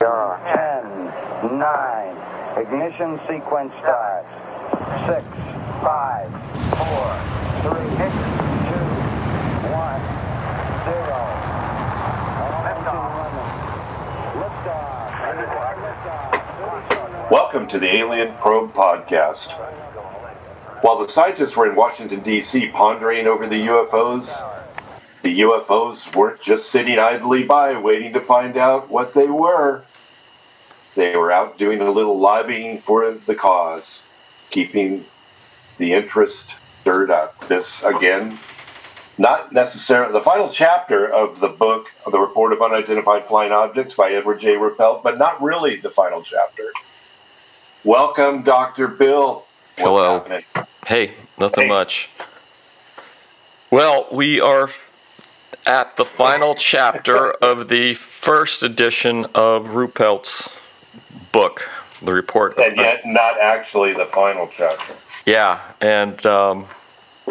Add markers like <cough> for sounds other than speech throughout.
Ten, nine, ignition sequence starts. Six, five, four, three, two, one, zero. Welcome to the Alien Probe Podcast. While the scientists were in Washington, D.C., pondering over the UFOs, the UFOs weren't just sitting idly by waiting to find out what they were. They were out doing a little lobbying for the cause, keeping the interest stirred up. This, again, not necessarily the final chapter of the book, The Report of Unidentified Flying Objects by Edward J. Ruppelt, but not really the final chapter. Welcome, Dr. Bill. What's Hello. happening? Hey, nothing Hey. much. Well, we are at the final chapter <laughs> of the first edition of Ruppelt's book, The Report. And yet, not actually the final chapter. yeah, and um,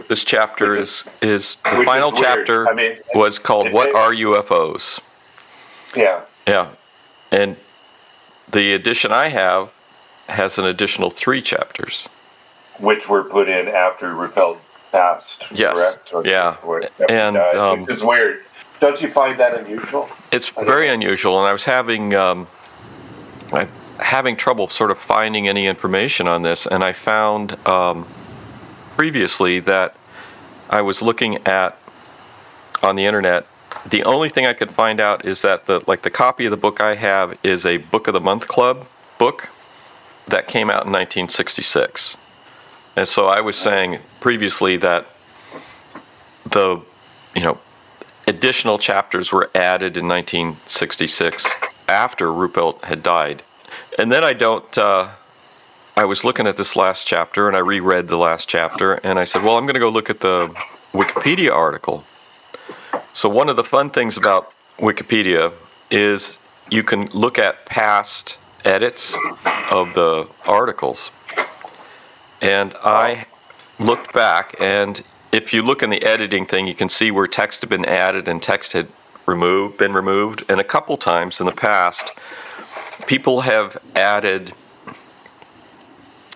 this chapter Which is is the which is final chapter I mean, was called "What it- Are UFOs?" Yeah. Yeah, and the edition I have has an additional three chapters. Which were put in after Ruppelt passed. Yes. Correct? Or Yeah. before- after he And, died, um, which is weird. Don't you find that unusual? It's very know. unusual, and I was having um, I'm having trouble sort of finding any information on this, and I found um, previously that I was looking at on the internet. The only thing I could find out is that the like the copy of the book I have is a Book of the Month Club book that came out in 1966, and so I was saying previously that the you know additional chapters were added in 1966 after Ruppelt had died. And then I don't, uh, I was looking at this last chapter and I reread the last chapter and I said, well, I'm going to go look at the Wikipedia article. So, one of the fun things about Wikipedia is you can look at past edits of the articles. And I looked back, and if you look in the editing thing, you can see where text had been added and text had removed, been removed. And a couple times in the past, people have added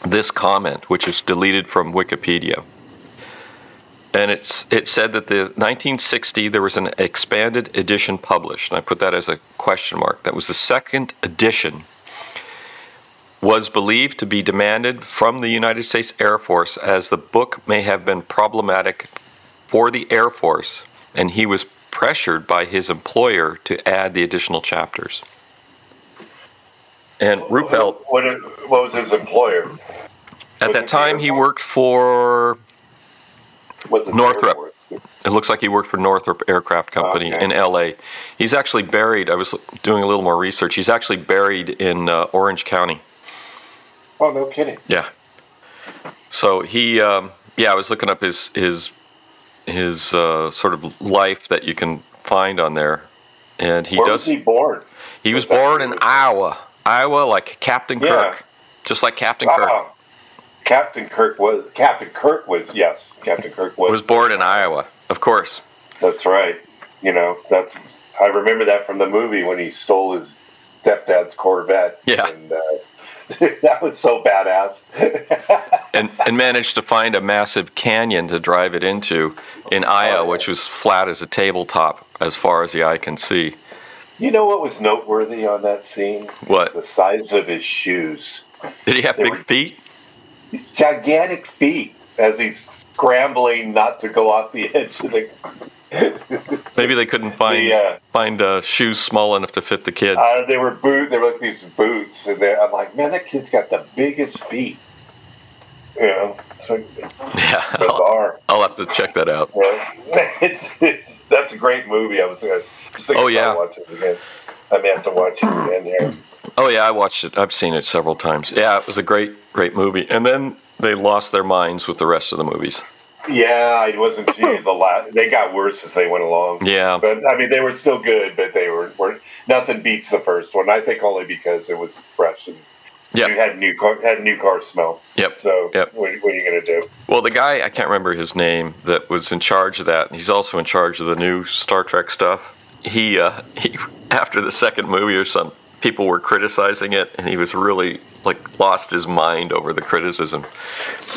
this comment, which is deleted from Wikipedia. And it's it said that the 1960 there was an expanded edition published, and I put that as a question mark. That was the second edition was believed to be demanded from the United States Air Force as the book may have been problematic for the Air Force, and he was pressured by his employer to add the additional chapters. And Ruppelt, What, what was his employer? at that time, he worked for, Was it Northrop. It looks like he worked for Northrop Aircraft Company Okay. in LA. He's actually buried, I was doing a little more research, he's actually buried in uh, Orange County. Oh, no kidding. Yeah. So he, um, yeah, I was looking up his his his uh, sort of life that you can find on there, and he Where does. was he born? he was was born in Iowa, Iowa, like Captain Yeah. Kirk, just like Captain Kirk Oh, Captain Kirk was Captain Kirk was yes. Captain Kirk was was born in Iowa, of course. That's right. You know, that's I remember that from the movie when he stole his stepdad's Corvette. Yeah. And, uh, <laughs> that was so badass. <laughs> and, and managed to find a massive canyon to drive it into in Iowa, Oh, yeah. which was flat as a tabletop as far as the eye can see. You know what was noteworthy on that scene? What? The size of his shoes. Did he have They big feet? These gigantic feet as he's scrambling not to go off the <laughs> edge of the. <laughs> Maybe they couldn't find The, uh, find uh, shoes small enough to fit the kid. Uh, they were boot. They were like these boots, and they're- I'm like, man, that kid's got the biggest feet. You know, it's like yeah, I'll, bizarre. I'll have to check that out. Yeah. <laughs> it's, it's that's a great movie. I was, uh, just thinking Oh, yeah. about it again. I may have to watch it again here. Oh yeah, I watched it. I've seen it several times. Yeah, it was a great, great movie. And then they lost their minds with the rest of the movies. Yeah, it wasn't the last. They got worse as they went along. Yeah. but I mean, they were still good, but they were, were nothing beats the first one. I think only because it was fresh and Yep. you had new car, had new car smell. Yep. So Yep. what, what are you gonna do? Well, the guy I can't remember his name that was in charge of that. He's also in charge of the new Star Trek stuff. He, uh, he after the second movie or some people were criticizing it, and he was really like lost his mind over the criticism.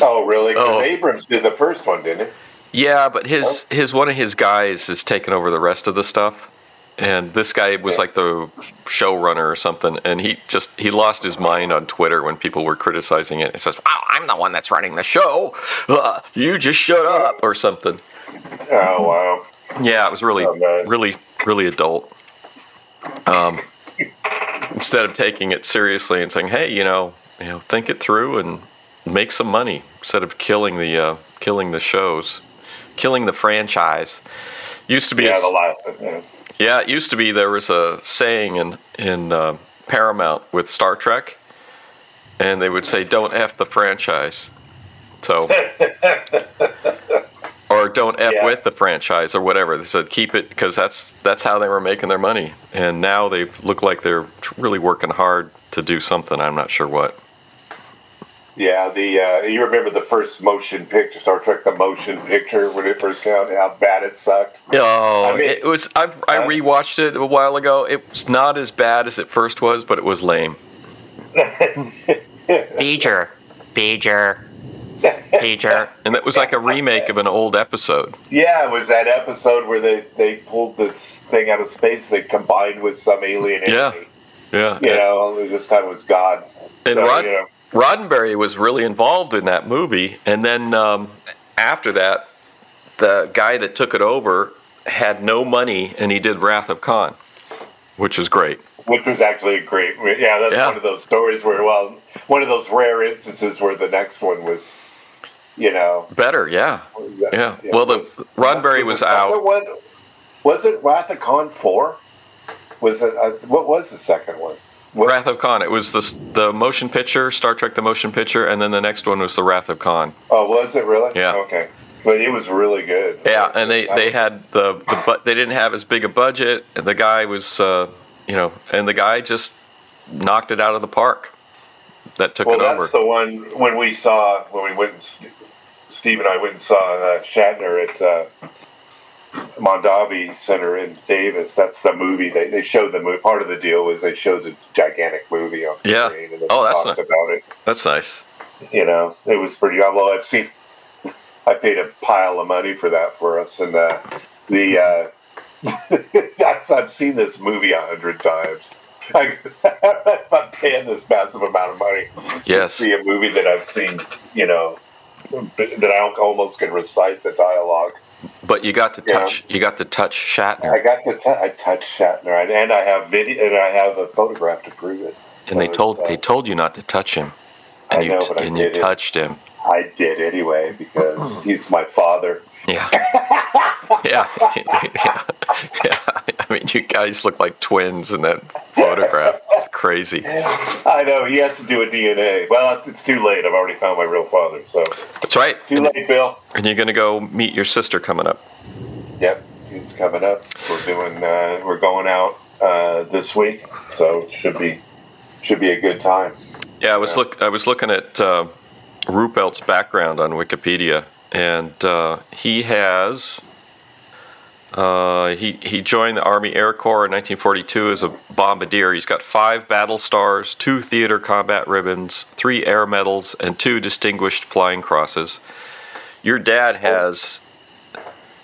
Oh, really? Because Oh. Abrams did the first one, didn't he? Yeah, but his his one of his guys has taken over the rest of the stuff, and this guy was Yeah. like the showrunner or something, and he just he lost his mind on Twitter when people were criticizing it. He says, "Wow, I'm the one that's running the show. Uh, you just shut up," or something. Oh, wow. Yeah, it was really, Oh, nice. really, really adult. Um, instead of taking it seriously and saying, "Hey, you know, you know, think it through and make some money," instead of killing the uh, killing the shows, killing the franchise. Used to be, Yeah, a, the last. Yeah. yeah, it used to be there was a saying in in uh, Paramount with Star Trek, and they would say, "Don't f the franchise." So. <laughs> Or don't f Yeah. with the franchise or whatever. They said keep it because that's that's how they were making their money. And now they look like they're really working hard to do something. I'm not sure what. Yeah, the uh, you remember the first motion picture, Star Trek: The Motion Picture, when it first came out, how bad it sucked. Oh, I mean- it was. I, I Uh, rewatched it a while ago. It was not as bad as it first was, but it was lame. <laughs> V'Ger, V'Ger, V'Ger, and it was like a remake of an old episode. Yeah, it was that episode where they, they pulled this thing out of space that combined with some alien Yeah. entity. Yeah, You know, only this time it was God. And So, Rod, you know, Roddenberry was really involved in that movie, and then um, after that, the guy that took it over had no money, and he did Wrath of Khan, which was great. which was actually a great. Yeah, that's Yeah. one of those stories where, well, one of those rare instances where the next one was, you know, Better, yeah, yeah. yeah, well, the was- Roddenberry was was out. One, was it Wrath of Khan four? Was it? Uh, what was the second one? What- Wrath of Khan. It was the the motion picture, Star Trek: The Motion Picture, and then the next one was the Wrath of Khan. Oh, was it really? Yeah. Okay, but it was really good. Yeah, and they they had the the but they didn't have as big a budget. And the guy was, uh, you know, and the guy just knocked it out of the park. That took Well, it over. that's the one when we saw when we went. And, Steve and I went and saw uh, Shatner at uh, Mondavi Center in Davis. That's the movie they, they showed the movie. Part of the deal was they showed the gigantic movie on Yeah. screen and Oh, that's talked nice. about it. That's nice. You know, it was pretty. Although I've seen, I paid a pile of money for that for us, and uh, the uh, <laughs> I've I've seen this movie a hundred times. I, <laughs> I'm paying this massive amount of money Yes. see a movie that I've seen, you know, that I almost can recite the dialogue. But you got to Yeah. touch. You got to touch Shatner. I got to t- I touched Shatner, and- and I have video, and I have a photograph to prove it. and they told uh, they told you not to touch him, and I you know, t- but I and you it. touched him. I did anyway because <clears throat> he's my father. Yeah. <laughs> yeah. <laughs> yeah. <laughs> Yeah. I mean, you guys look like twins in that photograph. Crazy. I know he has to do a DNA. Well, it's too late. I've already found my real father, so That's right. too And, late, Bill. and you're gonna go meet your sister coming up. Yep, it's coming up. We're doing. Uh, we're going out uh, this week, so should be should be a good time. Yeah, I was Yeah. look. I was looking at uh, Ruppelt's background on Wikipedia, and uh, he has. Uh, he he joined the Army Air Corps in 1942 as a bombardier. He's got five battle stars, two theater combat ribbons, three air medals, and two distinguished flying crosses. Your dad has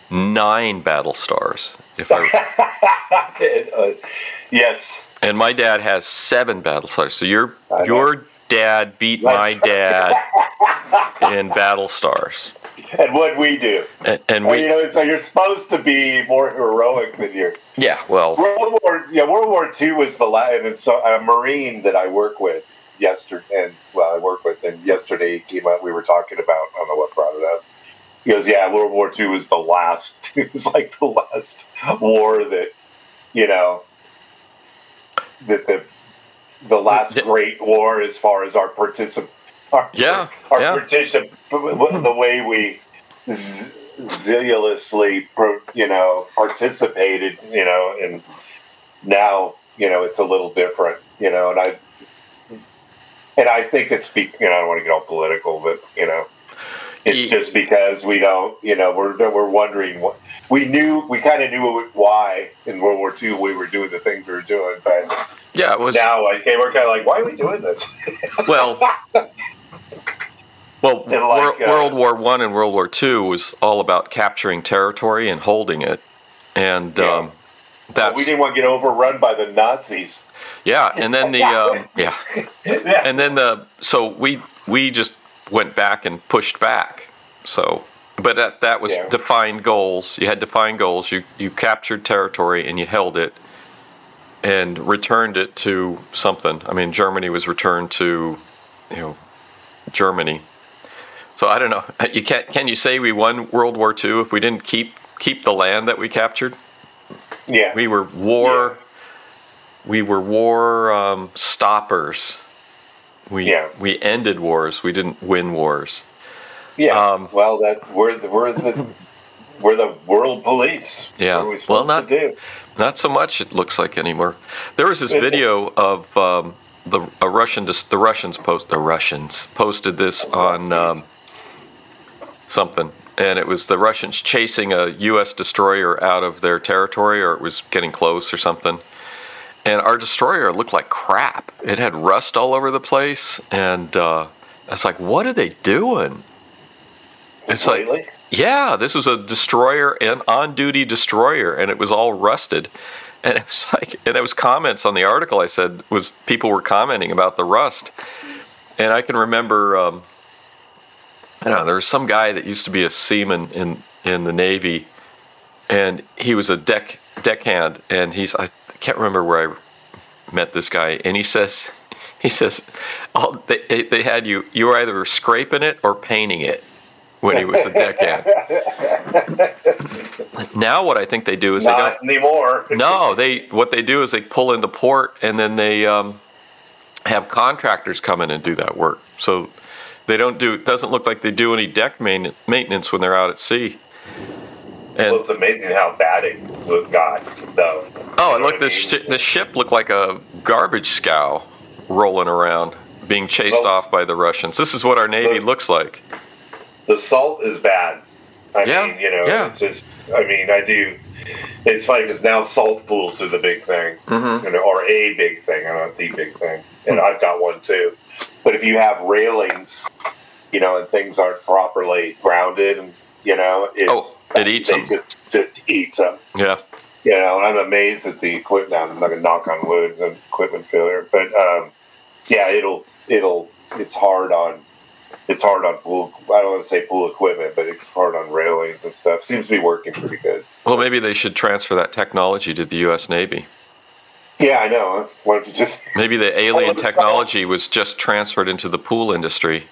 nine battle stars. If I <laughs> Uh, yes, and my dad has seven battle stars. So your your dad beat my dad <laughs> in battle stars, and what we do. and, and Well, you we know, so you're supposed to be more heroic than you. yeah. Well, World War, yeah, World War II was the last, and so a Marine that I work with yesterday, and well, I work with, and yesterday came up. We were talking about, I don't know what brought it up. He goes, "Yeah, World War II was the last. <laughs> It was like the last war that, you know, that the the last The- great war as far as our particip our, Yeah, our yeah. particip the way we z- zealously pro, you know participated you know and now you know it's a little different you know and I and I think it's be you know I don't want to get all political but you know it's just because we don't you know we're we're wondering what we knew we kind of knew why in World War II we were doing the things we were doing but Yeah, it was. Now, like, we're kind of like, why are we doing this? Well, well, like, Wor- uh, World War One and World War Two was all about capturing territory and holding it, and Yeah. um, that's we didn't want to get overrun by the Nazis. yeah. And then the <laughs> um, yeah, <laughs> yeah. and then the so we we just went back and pushed back. So, but that that was Yeah. defined goals. You had defined goals. You you captured territory and you held it, and returned it to something. I mean, Germany was returned to, you know, Germany. So I don't know. <laughs> You can't. Can you say we won World War II if we didn't keep keep the land that we captured? yeah. We were war. We were war um, stoppers. We Yeah. we ended wars. We didn't win wars. yeah. um, well, that we're the, we're the we're the world police. Yeah. We Well, not- to do? Not so much. It looks like anymore. There was this video of um, the a Russian. The Russians post the Russians posted this on um, something, and it was the Russians chasing a U.S. destroyer out of their territory, or it was getting close, or something. And our destroyer looked like crap. It had rust all over the place, and uh, it's like, what are they doing? It's like, yeah, this was a destroyer, an on-duty destroyer, and it was all rusted. And it was <laughs> like, and it was comments on the article I said was people were commenting about the rust, and I can remember, um, I don't know, there was some guy that used to be a seaman in in the Navy, and he was a deck deckhand, and he's I can't remember where I met this guy, and he says, <laughs> he says, oh, they they had you you were either scraping it or painting it when he was a deckhand. <laughs> now what I think they do is they don't. Not anymore. <laughs> No, they what they do is they pull into port and then they um, have contractors come in and do that work. So they don't do. It doesn't look like they do any deck main, maintenance when they're out at sea. And Well, it's amazing how bad it got, though. oh, and look, this shi the ship looked like a garbage scow rolling around, being chased Well, off by the Russians. This is what our navy the- looks like. the salt is bad. I Yeah, mean, you know, yeah. it's just. I mean, I do. It's funny because now salt pools are the big thing, Mhm. you know, or a big thing. I don't the big thing, and Hmm. I've got one too. But if you have railings, you know, and things aren't properly grounded, and you know, it's, Oh, it eats them. just, just eats them. Yeah, You know, I'm amazed at the equipment. I'm not gonna knock on wood, the equipment failure, but um, yeah, it'll it'll it's hard on it's hard on pool. I don't want to say pool equipment, but it's hard on railings and stuff. Seems to be working pretty good. well, maybe they should transfer that technology to the U.S. Navy. Yeah, I know. Why don't you just Maybe the alien the salt. technology was just transferred into the pool industry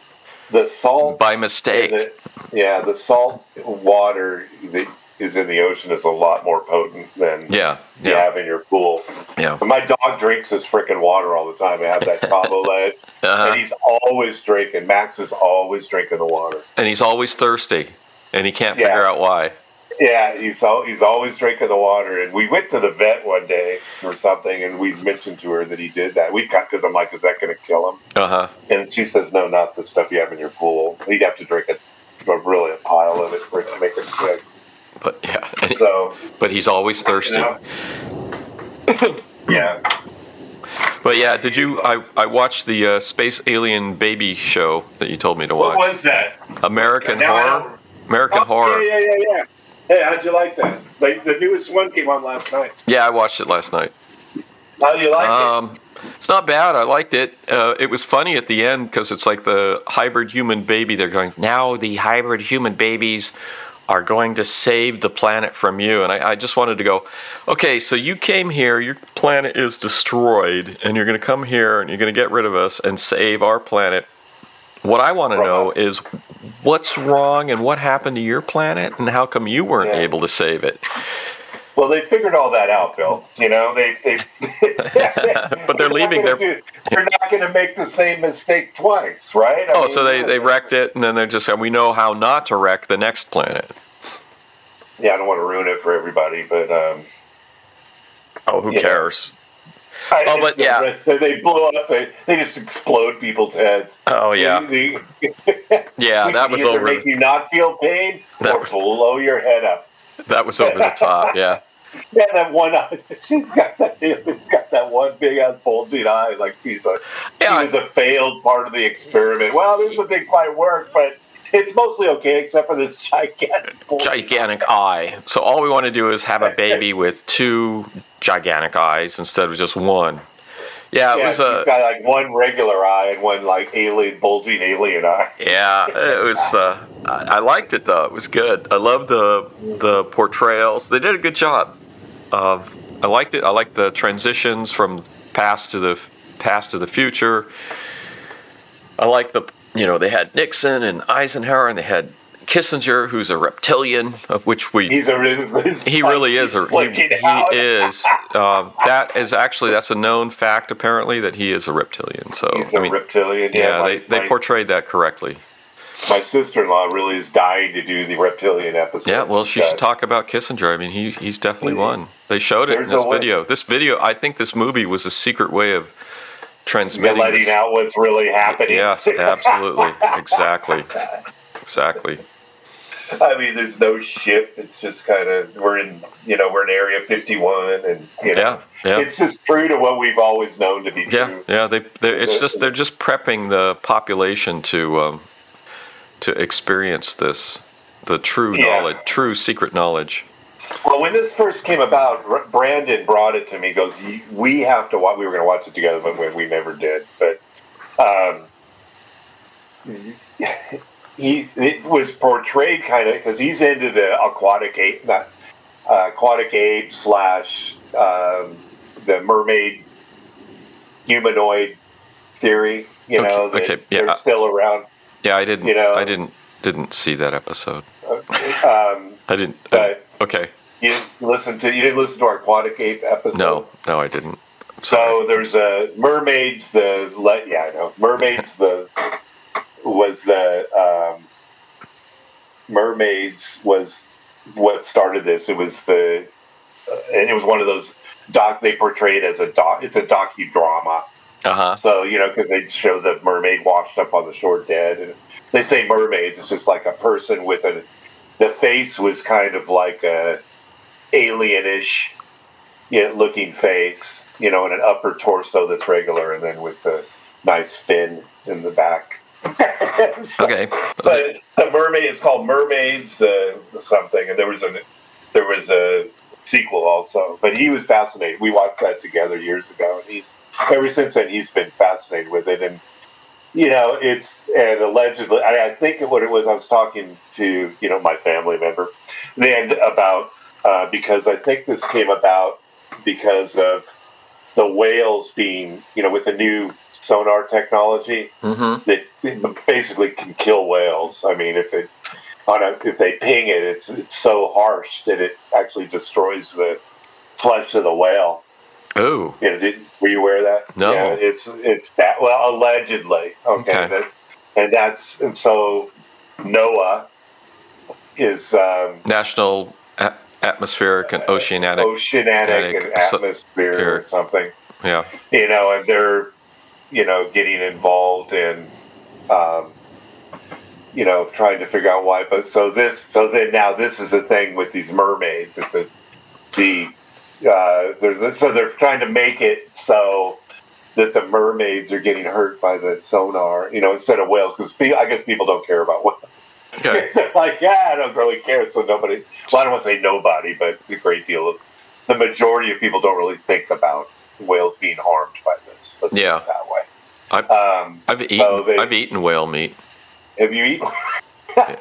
the salt? by mistake. the- yeah, the salt water that is in the ocean is a lot more potent than Yeah, you yeah, have in your pool. yeah. And my dog drinks this freaking water all the time. I have that Cabo <laughs> lead, Uh-huh. and he's always drinking. Max is always drinking the water. And he's always thirsty, and he can't Yeah. figure out why. Yeah, he's al- he's always drinking the water. And we went to the vet one day or something, and we mentioned to her that he did that. We got because I'm like, is that going to kill him? Uh huh. And she says, no, not the stuff you have in your pool. He'd have to drink a, a really a pile of it for it to make him sick. But yeah, <laughs> So but he's always thirsty. you know. <coughs> yeah, But yeah, did you? I I watched the uh, Space Alien Baby show that you told me to watch. what was that? American Now Horror. American Oh, Horror. Yeah, yeah, yeah, yeah. Hey, how'd you like that? Like the newest one came on last night. Yeah, I watched it last night. How do you like it? Um, it's not bad. I liked it. Uh, it was funny at the end because it's like the hybrid human baby. They're going now. The hybrid human babies are going to save the planet from you. And I, I just wanted to go, okay, so you came here. Your planet is destroyed, and you're going to come here and you're going to get rid of us and save our planet. What I want to know is what's wrong and what happened to your planet, and how come you weren't Yeah. able to save it? Well, they figured all that out, Bill. You know, they they. <laughs> But they're <laughs> leaving gonna do- They're not going to make the same mistake twice, right? I Oh, mean, so they, they wrecked it, and then they're just and we know how not to wreck the next planet. Yeah, I don't want to ruin it for everybody, but um, Oh, who cares? I, Oh, but yeah. they, blow up. They, they just explode people's heads. Oh yeah, They- they- <laughs> yeah. That was over. Make you not feel pain That or was- blow your head up. That was over the top. <laughs> Yeah, Yeah, that one eye. <laughs> She's got that. She's got that one big ass bulging eye. Like she's a. Yeah, she was a failed part of the experiment. Well, this one didn't quite work, but it's mostly okay, except for this gigantic. gigantic eye. So all we want to do is have a baby <laughs> with two gigantic eyes instead of just one. Yeah, it Yeah, was a got like one regular eye and one like alien bulging alien eye. yeah. It was. Uh, I, I liked it though. It was good. I love the the portrayals. They did a good job. Of I liked it. I liked the transitions from past to the past to the future. I like the you know they had Nixon and Eisenhower and they had Kissinger, who's a reptilian, of which we He's a he's, <laughs> he's he really is a he, he is. Um, that is actually that's a known fact apparently that he is a reptilian so He's i a mean reptilian. yeah, Yeah, they, my, they my, portrayed that correctly. My sister-in-law really is dying to do the reptilian episode. yeah well she should talk about kissinger. I mean he, he's definitely one. They showed it There's in this way- video. This video i think this movie was a secret way of Transmitting letting this- out what's really happening. yes <laughs> absolutely exactly exactly I mean, there's no ship. It's just kind of we're in, you know, we're in Area 51, and you know, yeah yeah it's just true to what we've always known to be Yeah, true. yeah. They, they it's just they're just prepping the population to um, to experience this, the true Yeah. knowledge, true secret knowledge. Well, when this first came about, Brandon brought it to me. he Goes, we have to watch. We were going to watch it together, but we, we never did. But um, <laughs> he it was portrayed kind of because he's into the aquatic ape, not uh, aquatic ape slash um, the mermaid humanoid theory. You know, Okay, that okay, yeah, they're still around. Yeah, I didn't. You know- I didn't didn't see that episode. Um, I didn't. I- okay. You didn't listen to you didn't listen to our aquatic ape episode. No, no, I didn't. So there's a mermaids. The le- yeah, I know mermaids. The was the um, mermaids was what started this. It was the uh, and it was one of those doc they portrayed as a doc. It's a docudrama. Uh huh. So you know because they show the mermaid washed up on the shore dead, and they say mermaids. It's just like a person with a. The face was kind of like a alienish, you know, looking face, you know, and an upper torso that's regular, and then with the nice fin in the back. <laughs> So- Okay. but the mermaid is called mermaids uh, something and there was a there was a sequel also but he was fascinated we watched that together years ago and he's ever since then he's been fascinated with it and you know it's and allegedly i, I think what it was i was talking to you know my family member then about uh, because i think this came about because of the whales being you know with the new sonar technology Mm-hmm. that basically can kill whales. I mean, if it on a, if they ping it, it's it's so harsh that it actually destroys the flesh of the whale. Oh. You know, did, were you aware of that? No. Yeah, it's it's that. Well, allegedly. Okay. Okay. That, and that's and so NOAA is um, National a- Atmospheric and Oceanic. oceanic and so- atmosphere or something. Yeah. you know, and they're, you know, getting involved in, um, you know, trying to figure out why. But so this, so then now this is a thing with these mermaids that the, the, uh, there's a, so they're trying to make it so that the mermaids are getting hurt by the sonar, you know, instead of whales, because I guess people don't care about whales. Okay. <laughs> Like, yeah, I don't really care. So nobody, well, I don't want to say nobody, but a great deal of the majority of people don't really think about whales being harmed by this. Let's Yeah. put it that way. I, Um, I've eaten. Oh, they- I've eaten whale meat. have you eaten? <laughs>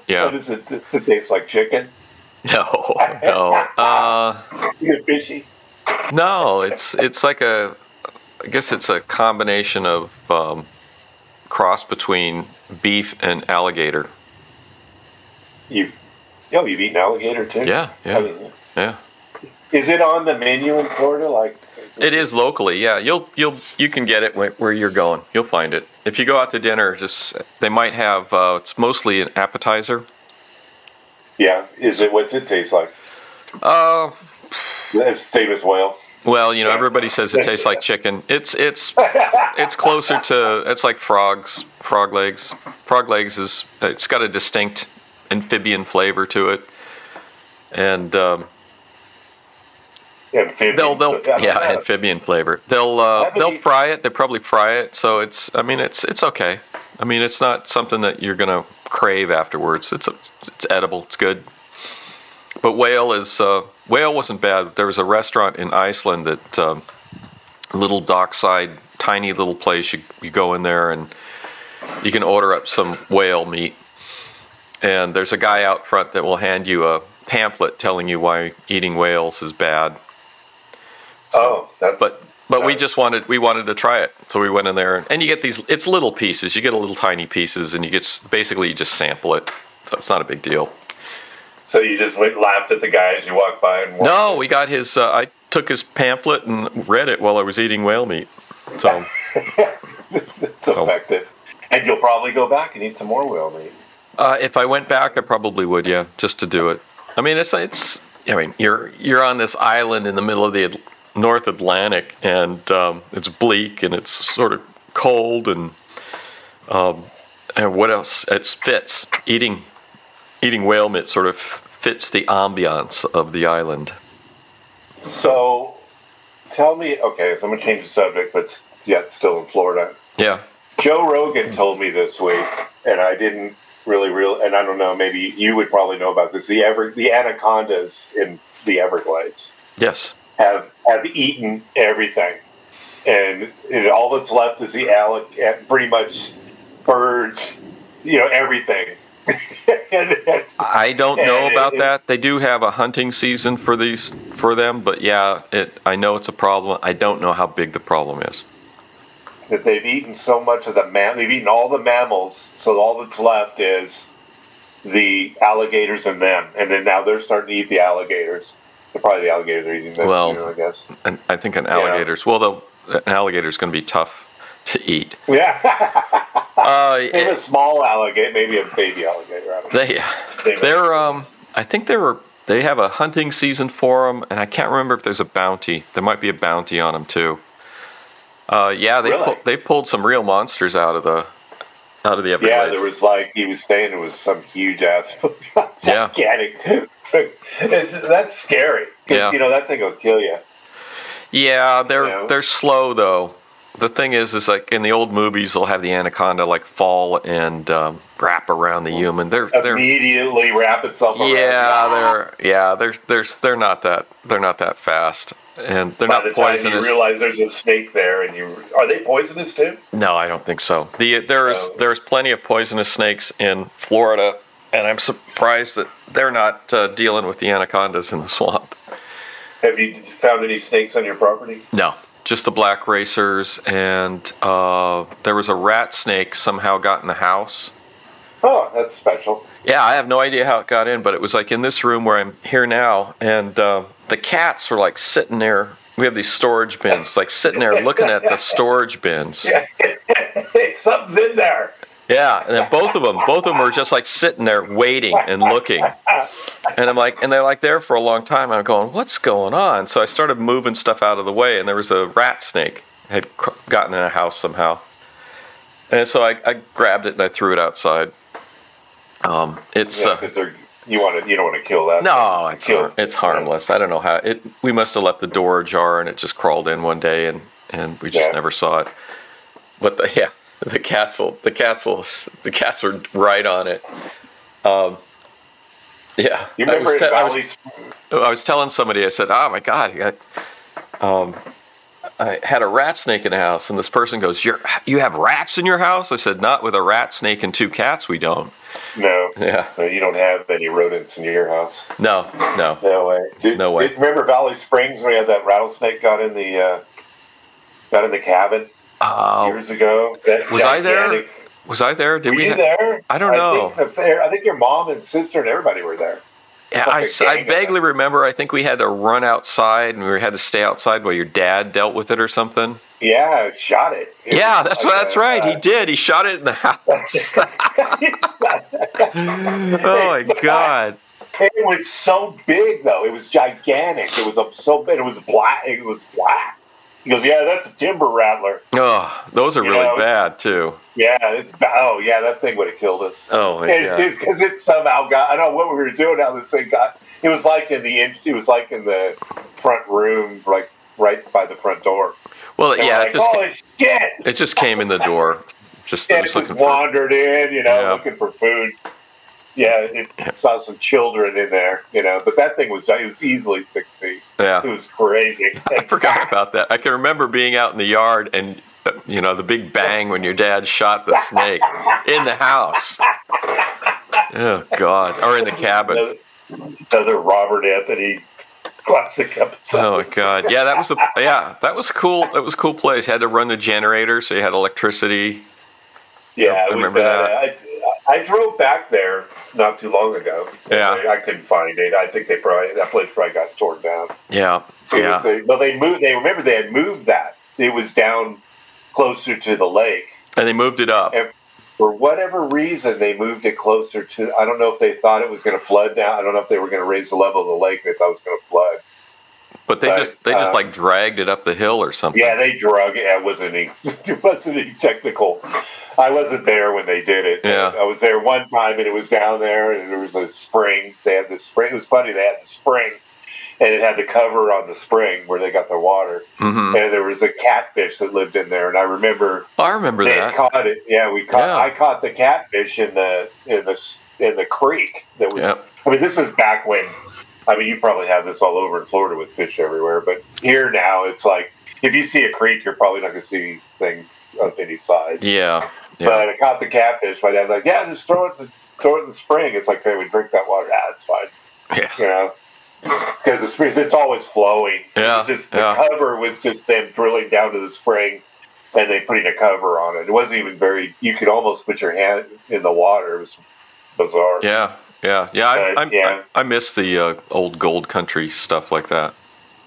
Yeah. What is it? Does it taste like chicken? <laughs> No. No. Uh, fishy? no. It's it's like a. I guess it's a combination of um, cross between beef and alligator. You've, oh, you've eaten alligator too? Yeah. I Yeah. mean, Yeah. is it on the menu in Florida? Like, It is locally, yeah. You'll you'll you can get it where, where you're going. You'll find it if you go out to dinner. Just they might have. Uh, it's mostly an appetizer. Yeah. Is it? What's it taste like? Uh, It's same as whale. well, you know, everybody says it tastes like chicken. It's it's it's closer to it's like frogs, frog legs. Frog legs is it's got a distinct amphibian flavor to it, and um, amphibian. They'll they'll yeah know. amphibian flavor. They'll uh, they'll fry it. They probably fry it. So it's I mean it's it's okay. I mean it's not something that you're gonna crave afterwards. It's a, it's edible. It's good. But whale is uh, whale wasn't bad. There was a restaurant in Iceland that um, little dockside tiny little place. You you go in there and you can order up some whale meat. And there's a guy out front that will hand you a pamphlet telling you why eating whales is bad. Oh, that's But but we just wanted we wanted to try it, so we went in there and you get these. It's little pieces. You get a little tiny pieces, and you get basically you just sample it. So it's not a big deal. so you just went laughed at the guy as you walked by and No, we got his. Uh, I took his pamphlet and read it while I was eating whale meat. So <laughs> It's effective. And you'll probably go back and eat some more whale meat. Uh, if I went back, I probably would. Yeah, just to do it. I mean, it's it's. I mean, you're you're on this island in the middle of the North Atlantic, and um, it's bleak and it's sort of cold and um, and what else? It fits eating eating whale meat sort of fits the ambiance of the island. So tell me, okay, so I'm going to change the subject, but yet still in Florida. Yeah. Joe Rogan told me this week, and I didn't really real, and I don't know, maybe you would probably know about this. The ever the anacondas in the Everglades Yes. have have eaten everything, and, and all that's left is the alec, pretty much birds, you know, everything. <laughs> I don't know about that. They do have a hunting season for these for them, but yeah, it. I know it's a problem. I don't know how big the problem is. That they've eaten so much of the man they've eaten all the mammals so all that's left is the alligators and them and then now they're starting to eat the alligators They're probably the alligators are eating them Well- too, i guess And I think an alligator's well, the, an alligator's going to be tough to eat. <laughs> yeah Uh, <laughs> maybe a small alligator maybe a baby alligator I they, they they're um. I think they were they have a hunting season for them, and I can't remember if there's a bounty. There might be a bounty on them too. Uh, yeah, they Really? pull, they pulled some real monsters out of the out of the Everglades. yeah there was like he was saying it was some huge ass <laughs> Yeah. gigantic <laughs> that's scary 'Cause, Yeah. you know that thing will kill you Yeah, they're You know? they're slow though. The thing is, is like in the old movies, they'll have the anaconda like fall and um, wrap around the human. They're they're immediately wrap itself around yeah they're yeah they're they're they're not that they're not that fast and they're by not the poisonous. you realize there's a snake there and you are they poisonous too no, I don't think so. The there's Oh. there's plenty of poisonous snakes in Florida, and I'm surprised that they're not uh, dealing with the anacondas in the swamp. Have you found any snakes on your property? No, just the black racers, and uh, there was a rat snake somehow got in the house. Oh, that's special. Yeah, I have no idea how it got in, but it was like in this room where I'm here now, and uh, the cats were like sitting there. We have these storage bins, like sitting there looking at the storage bins. <laughs> something's in there. Yeah, and then both of them, both of them were just like sitting there waiting and looking. And I'm like, and they're like there for a long time. I'm going, what's going on? So I started moving stuff out of the way, and there was a rat snake had gotten in a house somehow. And so I, I grabbed it and I threw it outside. Um, it's Yeah, uh, because they're you want to you don't want to kill that. no, it's har- it's harmless. I don't know how it. We must have left the door ajar and it just crawled in one day, and and we just Yeah. never saw it. But the, yeah, <laughs> the cats will the cats will the cats are right on it. Um, yeah, You I remember was, in te- I was- I was telling somebody, I said, "Oh my god, I, um, I had a rat snake in the house," and this person goes, "You you have rats in your house?" I said, "Not with a rat snake and two cats, we don't." No, Yeah. no, you don't have any rodents in your house. No, no. No way. No way. remember Valley Springs when we had that rattlesnake got in the uh, got in the cabin Oh, years ago? That was I there? Was I there? Did Were we? you ha- there? I don't know. Think the, fair- I think your mom and sister and everybody were there. I, I vaguely remember. I think we had to run outside and we had to stay outside while your dad dealt with it or something. Yeah, shot it. It yeah, that's like what. That's a- right. He uh, did. He shot it in the house. <laughs> oh my <laughs> god. It was so big though. It was gigantic. It was so big. It was black. It was black. He goes, yeah, that's a timber rattler. Oh, those are You really know, bad too. Yeah, it's oh yeah, that thing would have killed us. Oh my It god. because it somehow got. I don't know what we were doing. How this thing got. It was like in the. It was like in the front room, like right by the front door. Well, And yeah, like, it just holy shit! it just came in the door. <laughs> Just And was it just looking for. wandered in, you know, Yeah. looking for food. Yeah, it saw some children in there, you know, but that thing was it was easily six feet. Yeah, It was crazy. <laughs> I forgot about that. I can remember being out in the yard and uh, you know the big bang when your dad shot the snake in the house. Oh God! Or in the cabin. Another, another Robert Anthony classic episode. Oh God! Yeah, that was a yeah that was cool. That was a cool place. Had to run the generator, so you had electricity. yeah, I remember that. I, I drove back there not too long ago. Yeah. I, I couldn't find it. I think they probably that place probably got torn down. Yeah, It yeah, was a, well, they moved. They remember they had moved that. It was down closer to the lake, and they moved it up. and for whatever reason, they moved it closer to. I don't know if they thought it was going to flood down. I don't know if they were going to raise the level of the lake. They thought it was going to flood. But they but, just they just uh, like dragged it up the hill or something. Yeah, they drug it. It wasn't any. <laughs> It wasn't any technical. I wasn't there when they did it. Yeah. I was there one time, and it was down there, and there was a spring. They had the spring. It was funny. They had the spring, and it had the cover on the spring where they got the water. hmm And there was a catfish that lived in there, and I remember I remember they that. caught it. Yeah, we caught. Yeah. I caught the catfish in the in the in the creek that was. Yep. I mean, this is back when. I mean, you probably have this all over in Florida with fish everywhere, but here now it's like if you see a creek, you're probably not going to see anything of any size. Yeah, yeah, But I caught the catfish. My dad's like, "Yeah, just throw it, in- throw it in the spring." It's like, "Hey, we drink that water." Ah, it's fine, yeah. you know, because the springs it's always flowing. Yeah, it's just the yeah. cover was just them drilling down to the spring. And they putting a cover on it. It wasn't even very. You could almost put your hand in the water. It was bizarre. Yeah, yeah, yeah. I, But, I, yeah. I, I miss the uh, old gold country stuff like that.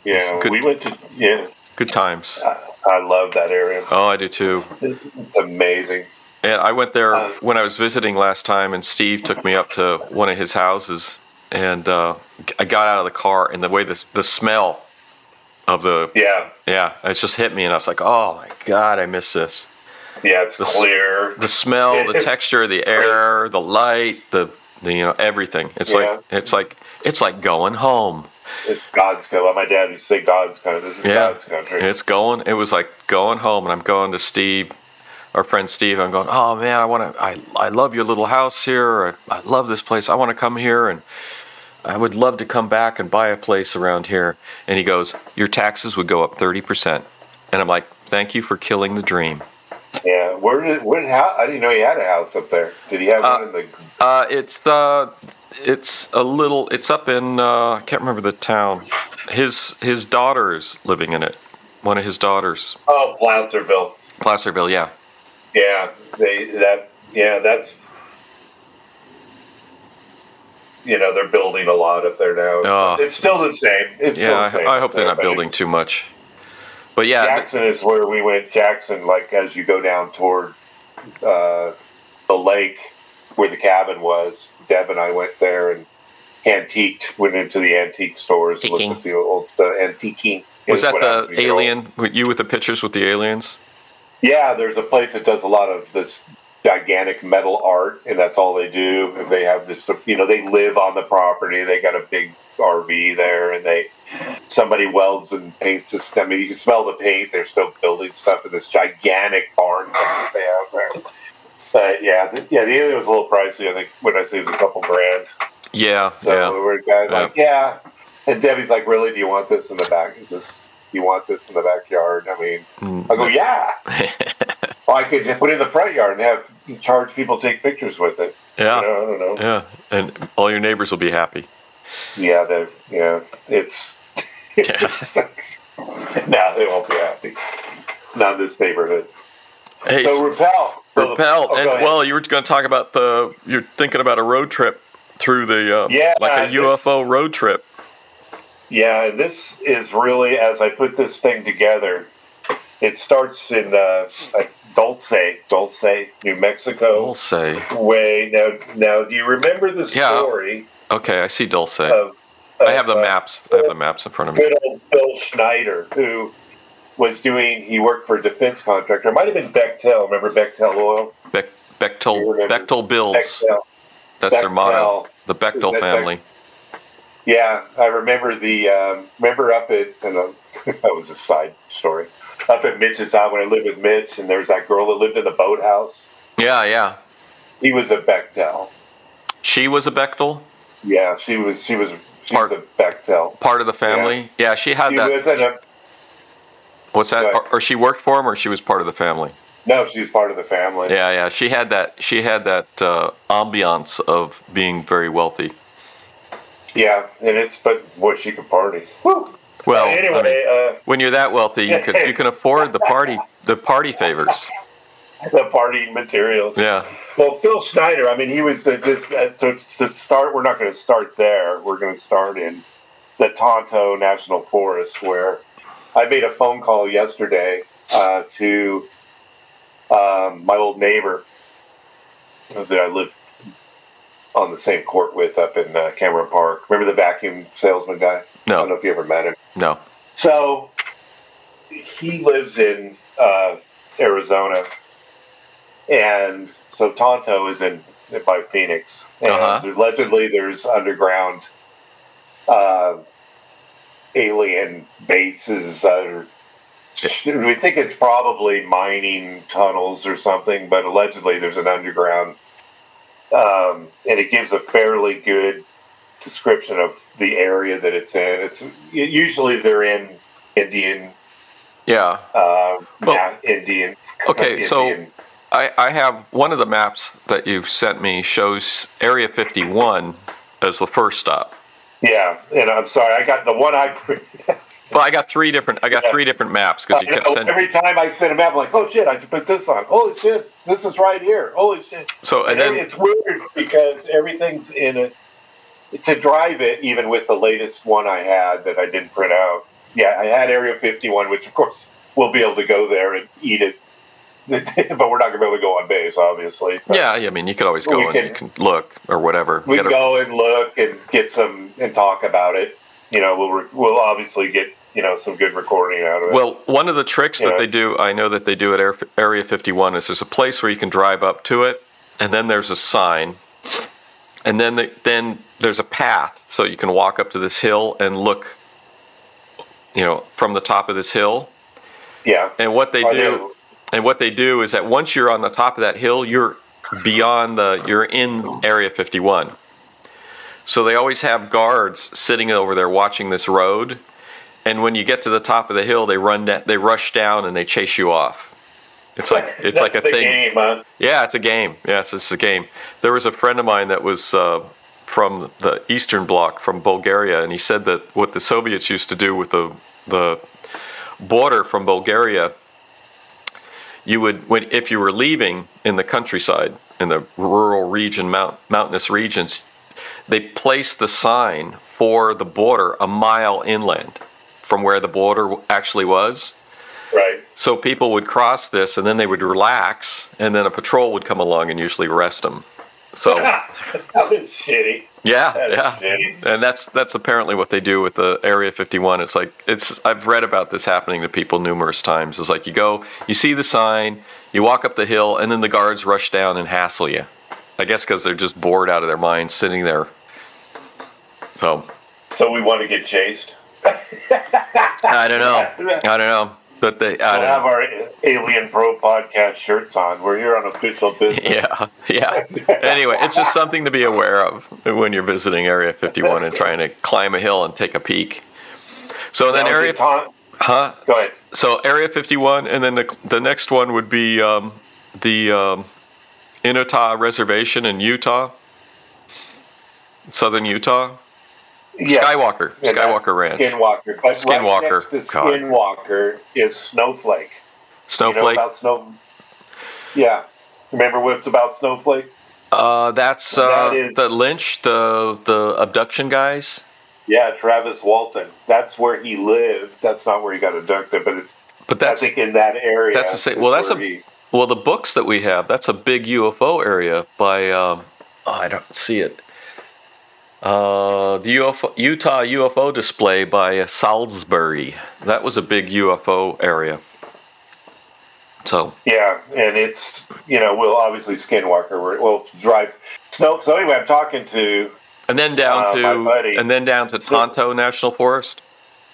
Yeah, Good- we went to. Yeah, Good times. I love that area. Oh, I do too. It's amazing. And I went there when I was visiting last time, and Steve took me up to one of his houses, and uh, I got out of the car, and the way the the smell of the Yeah, yeah, it just hit me, and I was like, oh my god, I miss this. yeah, it's The clear. The smell, the <laughs> texture, the air, the light, the, the you know everything. It's Yeah. like it's like it's like going home. It's God's country. My dad used to say God's country. This is Yeah, God's country. It's going. It was like going home, and I'm going to Steve, our friend Steve. I'm going. Oh man, I want to. I I love your little house here. I, I love this place. I want to come here, and I would love to come back and buy a place around here. And he goes, your taxes would go up thirty percent. And I'm like, thank you for killing the dream. yeah. Where did when how I didn't know he had a house up there. Did he have Uh, one in the Uh, it's uh, it's a little. It's up in. Uh, I can't remember the town. His his daughter's living in it. One of his daughters, Oh, Placerville. Placerville. Yeah. Yeah. They that yeah, that's you know, they're building a lot up there now. Oh. It's still the same. It's still the same I, I hope they're not building too much. But yeah, th- Jackson is where we went. Jackson, like as you go down toward uh, the lake where the cabin was, Deb and I went there and antiqued. Went into the antique stores, and looked at the old stuff. Antiquing. was that the when you go- alien? with You with the pictures with the aliens? Yeah, there's a place that does a lot of this gigantic metal art, and that's all they do. They have this, you know, they live on the property. They got a big RV there, and they somebody welds and paints this. I mean, you can smell the paint. They're still building stuff in this gigantic barn that they have there. But yeah, the, yeah, the alien was a little pricey. I think when I say it was a couple grand. Yeah, So yeah. we were guys like, yeah. And Debbie's like, really? Do you want this in the back? Is this? You want this in the backyard? I mean, Mm. I go, yeah. <laughs> Well, I could put it in the front yard and have charge people take pictures with it. yeah, You know, I don't know. yeah, and all your neighbors will be happy. Yeah, they yeah, it's. <laughs> <laughs> it's no, they won't be happy. Not in this neighborhood. Hey, So Ruppelt. Ruppelt, Oh, and well, you were going to talk about the. You're thinking about a road trip through the uh, Yeah, like a UFO road trip. Yeah, this is really as I put this thing together. It starts in uh, Dulce, Dulce, New Mexico. Say. Way now, now, do you remember the Yeah. story Okay, I see Dulce. of? I have the uh, maps. I have the maps in front of me. good old Phil Schneider, who was doing, he worked for a defense contractor. It might have been Bechtel. Remember Bechtel Oil? Beck, Bechtel, Bechtel builds. Bechtel. That's their motto. The Bechtel family. Yeah, I remember the um, remember up at and uh, <laughs> that was a side story. Up at Mitch's house when I lived with Mitch, and there was that girl that lived in the boathouse. Yeah, yeah. He was a Bechtel. She was a Bechtel, Yeah, she was. She was. She Part- was a Bechtel. part of the family. Yeah, she had She that. was in a. what's that? Or, or she worked for him, or she was part of the family. No, she was part of the family. Yeah, yeah. She had that. She had that uh, ambiance of being very wealthy. Yeah, and it's but what she could party. Woo. Well, I anyway, mean, uh, when you're that wealthy, you can you can afford the party the party favors. <laughs> the partying materials. Yeah. Well, Phil Schneider. I mean, he was the, just uh, to, to start. We're not going to start there. We're going to start in the Tonto National Forest, where I made a phone call yesterday uh, to um, my old neighbor that I live on the same court with up in uh, Cameron Park. Remember the vacuum salesman guy? No. I don't know if you ever met him. no. So he lives in uh, Arizona, and so Tonto is in by Phoenix, and Uh-huh. allegedly there's underground uh, alien bases. Uh, we think it's probably mining tunnels or something, but allegedly there's an underground, um, and it gives a fairly good description of the area that it's in. It's usually they're in Indian, Yeah. uh, Well, Indian. okay, so- I, I have one of the maps that you've sent me shows Area 51 as the first stop. yeah, and I'm sorry, I got the one I. <laughs> Well, I got three different. I got Yeah. three different maps because you uh, kept sending. every time I send a map, I'm like, oh shit, I can put this on. Holy shit, this is right here. Holy shit. So and then it's weird because everything's in it. To drive it, even with the latest one I had that I didn't print out. Yeah, I had Area 51, which of course we'll be able to go there and eat it, <laughs> but we're not going to be able to go on base, obviously. But yeah, I mean you could always go and can- you can look or whatever. we Get can a- go and look and get some and talk about it. You know, we'll re- we'll obviously get you know some good recording out of it. Well, one of the tricks that Yeah. they do, I know that they do at Area 51, is there's a place where you can drive up to it, and then there's a sign, and then the, then there's a path, so you can walk up to this hill and look, you know, from the top of this hill. yeah, And what they I do, know. and what they do is that once you're on the top of that hill, you're beyond the, you're in Area 51. So they always have guards sitting over there watching this road, and when you get to the top of the hill, they run, da- they rush down and they chase you off. It's like <laughs> it's like a thing. Game, huh? Yeah, it's a game. Yes, it's a game. There was a friend of mine that was uh, from the Eastern Bloc, from Bulgaria, and he said that what the Soviets used to do with the the border from Bulgaria, you would when if you were leaving in the countryside, in the rural region, mount, mountainous regions, they placed the sign for the border a mile inland from where the border actually was. Right. So people would cross this, and then they would relax, and then a patrol would come along and usually arrest them. So <laughs> that was shitty. yeah, That yeah, shitty. and that's that's apparently what they do with the Area 51. It's like it's I've read about this happening to people numerous times. It's like you go, you see the sign, you walk up the hill, and then the guards rush down and hassle you. I guess because they're just bored out of their minds sitting there. So So we want to get chased. I don't know. I don't know. But they, I We'll don't have know. our Alien Pro podcast shirts on. We're here on official business. <laughs> Yeah, yeah. Anyway, it's just something to be aware of when you're visiting Area 51 and trying to climb a hill and take a peek. So then Area, Ton- huh? Go ahead. So Area 51, and then the, the next one would be um, the um, Uintah Reservation in Utah, southern Utah. Yes. Skywalker, Yeah, Skywalker Ranch. Skinwalker. But Skinwalker. right next to God. Skinwalker is Snowflake. You know Snowflake. about Snow? Yeah. Remember what's about Snowflake? uh, that's uh, That is- the Lynch, the the abduction guys. Yeah, Travis Walton. That's where he lived. That's not where he got abducted, but it's But that's I think in that area. that's the same- well, that's a- he- Well, the books that we have, that's a big UFO area by, um, oh, I don't see it. Uh, the UFO, Utah UFO display by Salisbury. That was a big UFO area. So, Yeah, and it's you know we'll obviously Skinwalker. We'll drive snow. So anyway, I'm talking to And then down Uh, to and then down to Tonto National Forest.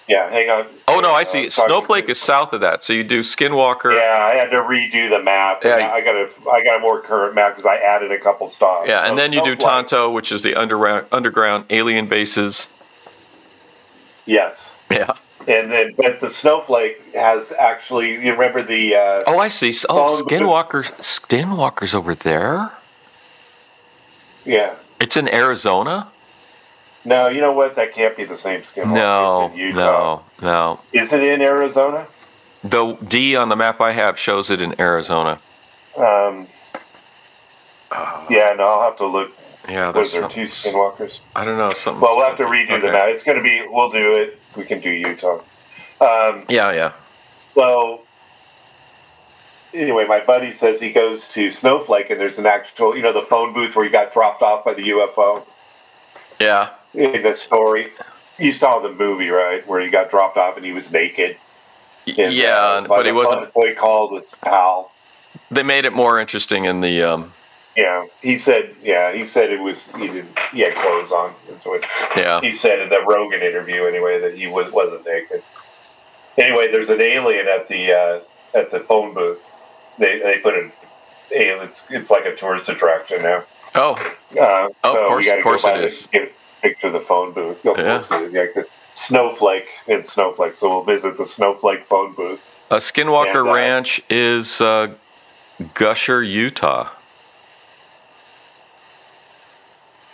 Yeah, hang on. Oh no, I Uh, see. sorry. Snowflake is south of that. So you do Skinwalker. Yeah, I had to redo the map. Yeah. I got a I got a more current map because I added a couple stops. Yeah, and So then you do Tonto, which is the underground underground alien bases. Yes, Yeah. and then but the snowflake has actually. You remember the? Uh, Oh, I see. Oh, Skinwalker. Skinwalker's over there. yeah. It's in Arizona. No, you know what? That can't be the same skin. No, it's in Utah. no, no. Is it in Arizona? The D on the map I have shows it in Arizona. Um, yeah, no, I'll have to look. Yeah, there's there two skinwalkers? I don't know. Something. Well, we'll have to redo okay. the map. It's going to be. We'll do it. We can do Utah. Um, Yeah, yeah. So anyway, my buddy says he goes to Snowflake and there's an actual, you know, the phone booth where he got dropped off by the UFO Yeah. The story. You saw the movie, right, where he got dropped off and he was naked. And, yeah, uh, but he wasn't. That's he called his pal. They made it more interesting in the. Um, Yeah, he said. Yeah, he said it was. He didn't. He had clothes on. What yeah. he said in the Rogan interview. Anyway, that he was, wasn't naked. Anyway, there's an alien at the uh, at the phone booth. They they put an alien. It's, it's like a tourist attraction now. Oh, Uh, Oh, so of course- we got to of course it a picture the phone booth. Of Yeah. course it is. Yeah, 'cause Snowflake and Snowflake. So we'll visit the Snowflake phone booth. a Skinwalker And, uh, Ranch is uh, Gusher, Utah.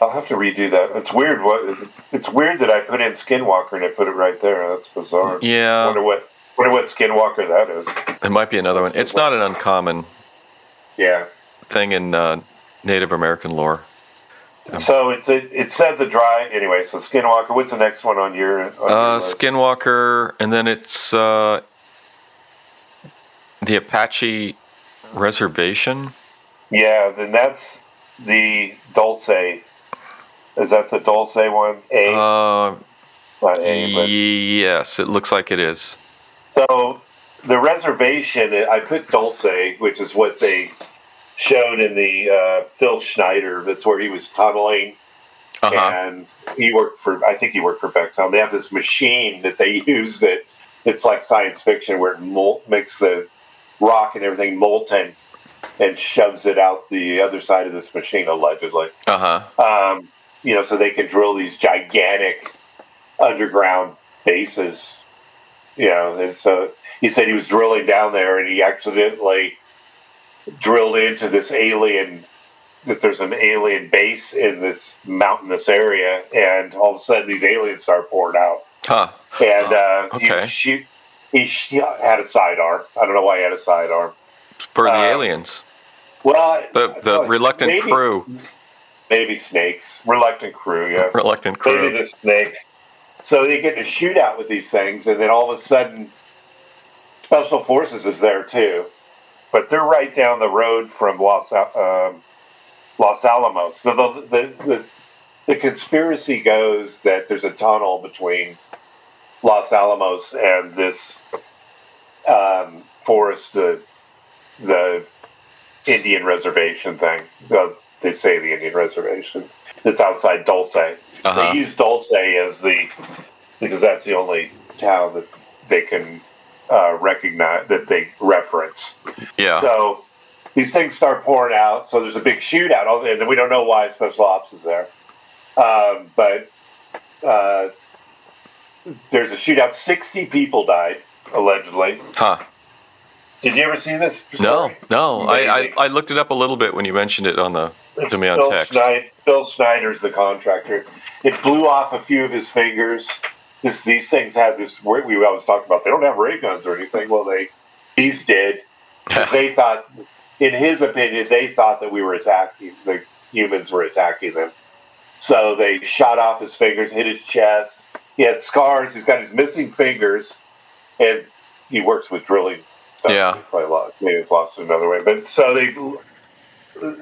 I'll have to redo that. It's weird. What it's weird that I put in Skinwalker and I put it right there. That's bizarre. Yeah. Wonder what wonder what Skinwalker that is. It might be another one. It's not an uncommon Yeah. thing in uh, Native American lore. So it's a, it said the dry anyway. So Skinwalker. What's the next one on your? On your Uh? Skinwalker, and then it's uh, the Apache Reservation. Yeah. Then that's the Dulce. Is that the Dulce one? A Uh, not A, but yes, it looks like it is. So the reservation, I put Dulce, which is what they showed in the uh, Phil Schneider. That's where he was tunneling, Uh huh. and he worked for. I think he worked for Bechtel. They have this machine that they <laughs> use that it's like science fiction, where it mol- makes the rock and everything molten and shoves it out the other side of this machine, allegedly. Uh huh. Um, you know, so they can drill these gigantic underground bases. You know, and so he said he was drilling down there and he accidentally drilled into this alien that there's an alien base in this mountainous area and all of a sudden these aliens start pouring out Huh. and uh, okay. he, shoot, he sh- had a sidearm i don't know why he had a sidearm For the Um, aliens. well The- the uh, reluctant maybe- crew. maybe snakes reluctant crew yeah <laughs> Reluctant crew. maybe the snakes. So they get in a shootout with these things, and then all of a sudden, Special Forces is there too, but they're right down the road from Los um, Los Alamos. So the, the the the conspiracy goes that there's a tunnel between Los Alamos and this um, forest, uh, the Indian reservation thing. Well, they say the Indian reservation. It's outside Dulce. Uh-huh. They use Dulce as the because that's the only town that they can uh, recognize that they reference. Yeah. So these things start pouring out. So there's a big shootout, and we don't know why Special Ops is there. Um, but uh, there's a shootout. Sixty people died allegedly. huh. Did you ever see this? No, story? no. It's I, I. I looked it up a little bit when you mentioned it on the to me on Bill, text. Schneider, Bill Schneider's the contractor. It blew off a few of his fingers. This, these things have this. We we always talk about. They don't have ray guns or anything. Well, they these did. <laughs> they thought, in his opinion, they thought that we were attacking. The humans were attacking them. So they shot off his fingers, hit his chest. He had scars. He's got his missing fingers, and he works with drilling. Stuff. Yeah. He probably lost, maybe he's lost it another way. But so they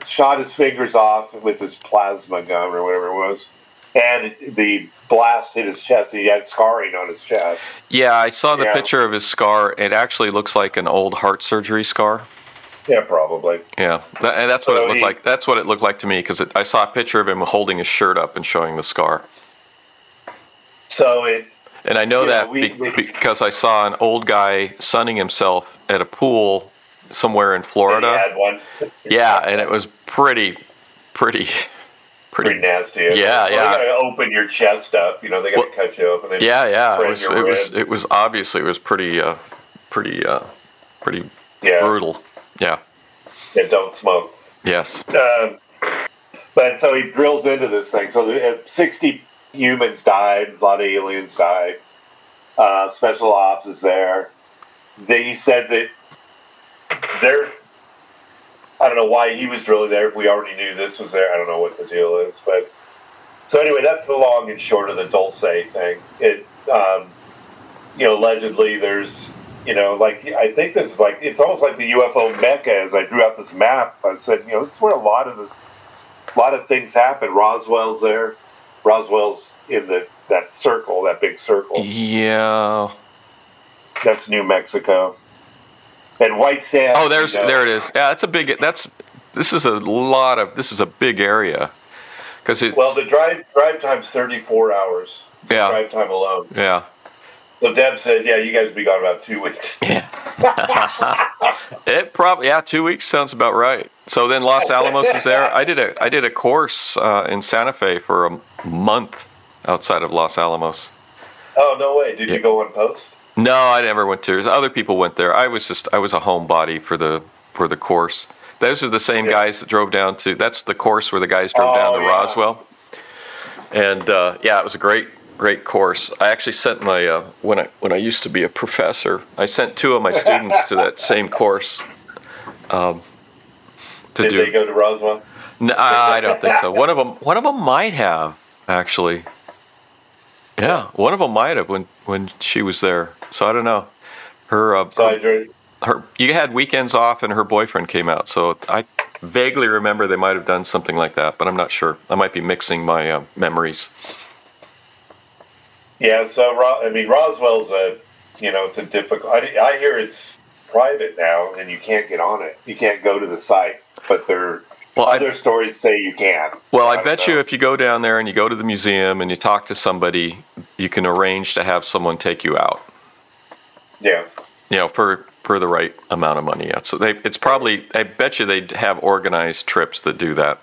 shot his fingers off with his plasma gun or whatever it was, and the blast hit his chest. He had scarring on his chest. Yeah, I saw the Yeah. picture of his scar. It actually looks like an old heart surgery scar. Yeah, probably. Yeah, that, and that's what So it looked he- like. That's what it looked like to me because I saw a picture of him holding his shirt up and showing the scar. So it And I know that we- be- because I saw an old guy sunning himself at a pool somewhere in he Florida. had one Yeah, and it was pretty, pretty, <laughs> pretty pretty. nasty. Yeah, Well, yeah. They gotta open your chest up. You know, they gotta Well, cut you open. They Yeah, yeah. It was. It was. It was obviously it was pretty, uh, pretty, uh, pretty yeah. brutal. Yeah. Yeah, don't smoke. Yes. Um, but so he drills into this thing. So the, uh, 60 humans died, a lot of aliens died. Uh, special ops is there. They said that they're. I don't know why he was drilling there. If we already knew this was there, I don't know what the deal is. But so anyway, that's the long and short of the Dulce thing. It, um, you know, allegedly there's, you know, like I think this is like it's almost like the UFO mecca. As I drew out this map, I said, you know, this is where a lot of this, a lot of things happen. Roswell's there. Roswell's in the that circle, that big circle. Yeah. That's New Mexico. And White Sands. Oh, there's you know, there it is. Yeah, that's a big. That's this is a lot of this is a big area because it's Well, the drive drive time's 34 hours. yeah Drive time alone. yeah So Deb said, "Yeah, you guys will be gone about two weeks." yeah. <laughs> it probably yeah two weeks sounds about right. So then Los Alamos is there. I did a I did a course uh, in Santa Fe for a month outside of Los Alamos. Oh no way! Did Yeah. you go on post? No, I never went to. Other people went there. I was just I was a homebody for the for the course. Those are the same Yeah. guys that drove down to. That's the course where the guys drove Oh, down to yeah. Roswell. And uh, yeah, it was a great great course. I actually sent my uh, when I when I used to be a professor, I sent two of my students to that <laughs> same course. Um, to Did do. they go to Roswell? No, I don't think so. One of them, one of them might have actually. Yeah, one of them might have when when she was there. So I don't know. Her, uh, her, her, you had weekends off, and her boyfriend came out. So I vaguely remember they might have done something like that, but I'm not sure. I might be mixing my uh, memories. Yeah, so I mean Roswell's a, you know, it's a difficult. I, I hear it's private now, and you can't get on it. You can't go to the site, but there Well, I, other stories say you can. well, I don't bet you if you go down there and you go to the museum and you talk to somebody, you can arrange to have someone take you out. Yeah, you know, for for the right amount of money. Yeah. So they, it's probably, I bet you they'd have organized trips that do that.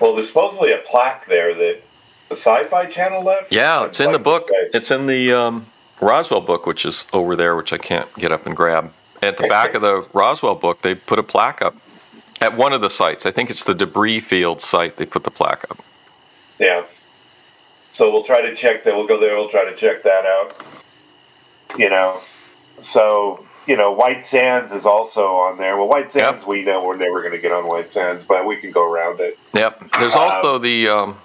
well, there's supposedly a plaque there that the Sci-Fi Channel left. Yeah, it's in the book. It's in the um, Roswell book, which is over there, which I can't get up and grab. At the back of the <laughs> Roswell book, they put a plaque up at one of the sites. I think it's the debris field site. They put the plaque up. Yeah. So we'll try to check that. We'll go there. We'll try to check that out. You know, so you know, White Sands is also on there. Well, White Sands, we know we're never going to get on White Sands, but we can go around it. Yep. There's also the um,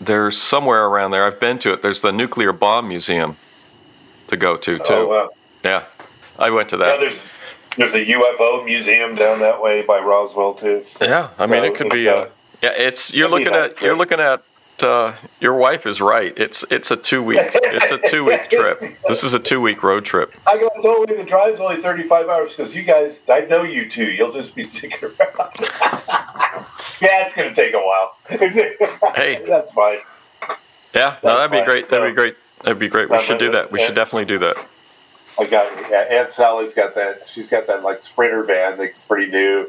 there's somewhere around there. I've been to it. There's the nuclear bomb museum to go to too. Oh, wow. Yeah, I went to Yeah, that. there's there's a UFO museum down that way by Roswell too. Yeah, I mean it could be. got- Uh, yeah, it's you're looking nice at you're looking at. Uh, your wife is right. It's it's a two week it's a two week <laughs> trip. This is a two week road trip. I got told the drive's only 35 hours because you guys, I know you two. You'll just be sticking around. <laughs> yeah, it's going to take a while. <laughs> Hey. that's fine. Yeah, no, that'd be great. That'd be great. That'd be great. We should do that. We should definitely do that. I got yeah, Aunt Sally's got that. She's got that like sprinter van that's pretty new.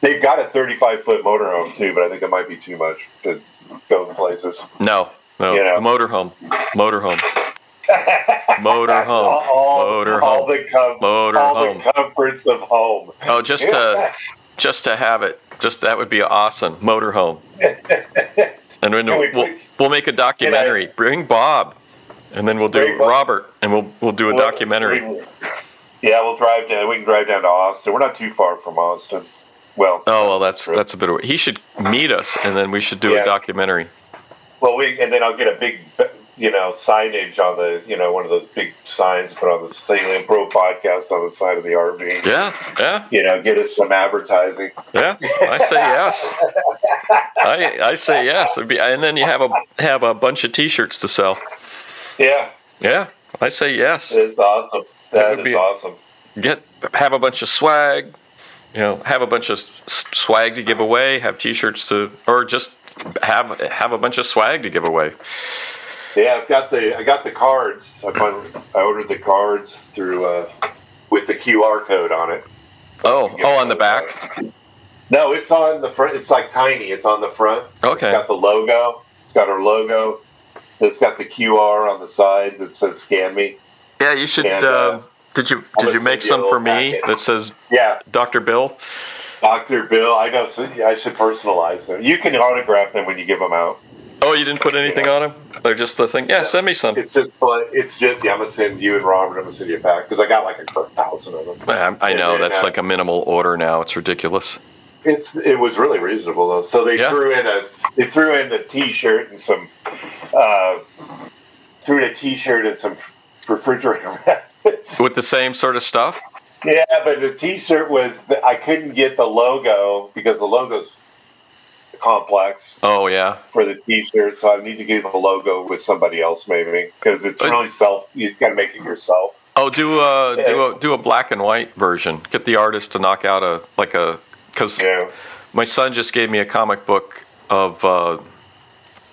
They've got a 35 foot motorhome too, but I think it might be too much to go places. No, no, You know. motorhome, motorhome, <laughs> motorhome, all, motorhome, all the com- Motor all home. the comforts of home. Oh, just to <laughs> just to have it, just that would be awesome. Motorhome, and then we we'll, we'll make a documentary. Bring Bob, and then we'll do. Robert, and we'll we'll do a Well, documentary. we- yeah, we'll drive down. We can drive down to Austin. We're not too far from Austin. Well, Oh well, that's True. that's a bit of. He should meet us, and then we should do Yeah. a documentary. well, we and then I'll get a big, you know, signage on the, you know, one of those big signs put on the Salient Pro podcast on the side of the RV. Yeah, yeah, You know, get us some advertising. yeah. I say yes. I I say yes. It'd be, and then you have a have a bunch of T-shirts to sell. Yeah, Yeah, I say yes. it's awesome. That That would is be- awesome. Get have a bunch of swag. You know, have a bunch of swag to give away, have T-shirts to, or just have have a bunch of swag to give away. Yeah, I've got the I got the cards. I fin- I ordered the cards through uh, with the QR code on it. Oh, oh, on the back. No, it's on the front. It's like tiny. It's on the front. Okay. It's got the logo. It's got our logo. It's got the QR on the side that says "Scan me." Yeah, you should. And, uh, uh, did you did you make send you a some for little me packet. that says Yeah, Dr. Bill? Doctor Bill. I know. So I should personalize them. You can autograph them when you give them out. Oh, you didn't put anything on them? They're just the thing. Yeah, send me some. It's just, but it's just. Yeah, I'm gonna send you and Robert. I'm gonna send you a pack because I got like a thousand of them. I, I know that's uh, like a minimal order now. It's ridiculous. It's it was really reasonable though. So they Yeah. threw in a they threw in a T-shirt and some uh, threw in a T-shirt and some refrigerator. <laughs> With the same sort of stuff. yeah, but the T-shirt was I couldn't get the logo because the logo's complex Oh yeah. for the T-shirt, so I need to get the logo with somebody else maybe because it's But- really self. You got to make it yourself. Oh, do a do a do a black and white version. Get the artist to knock out a like a because know. my son just gave me a comic book of uh,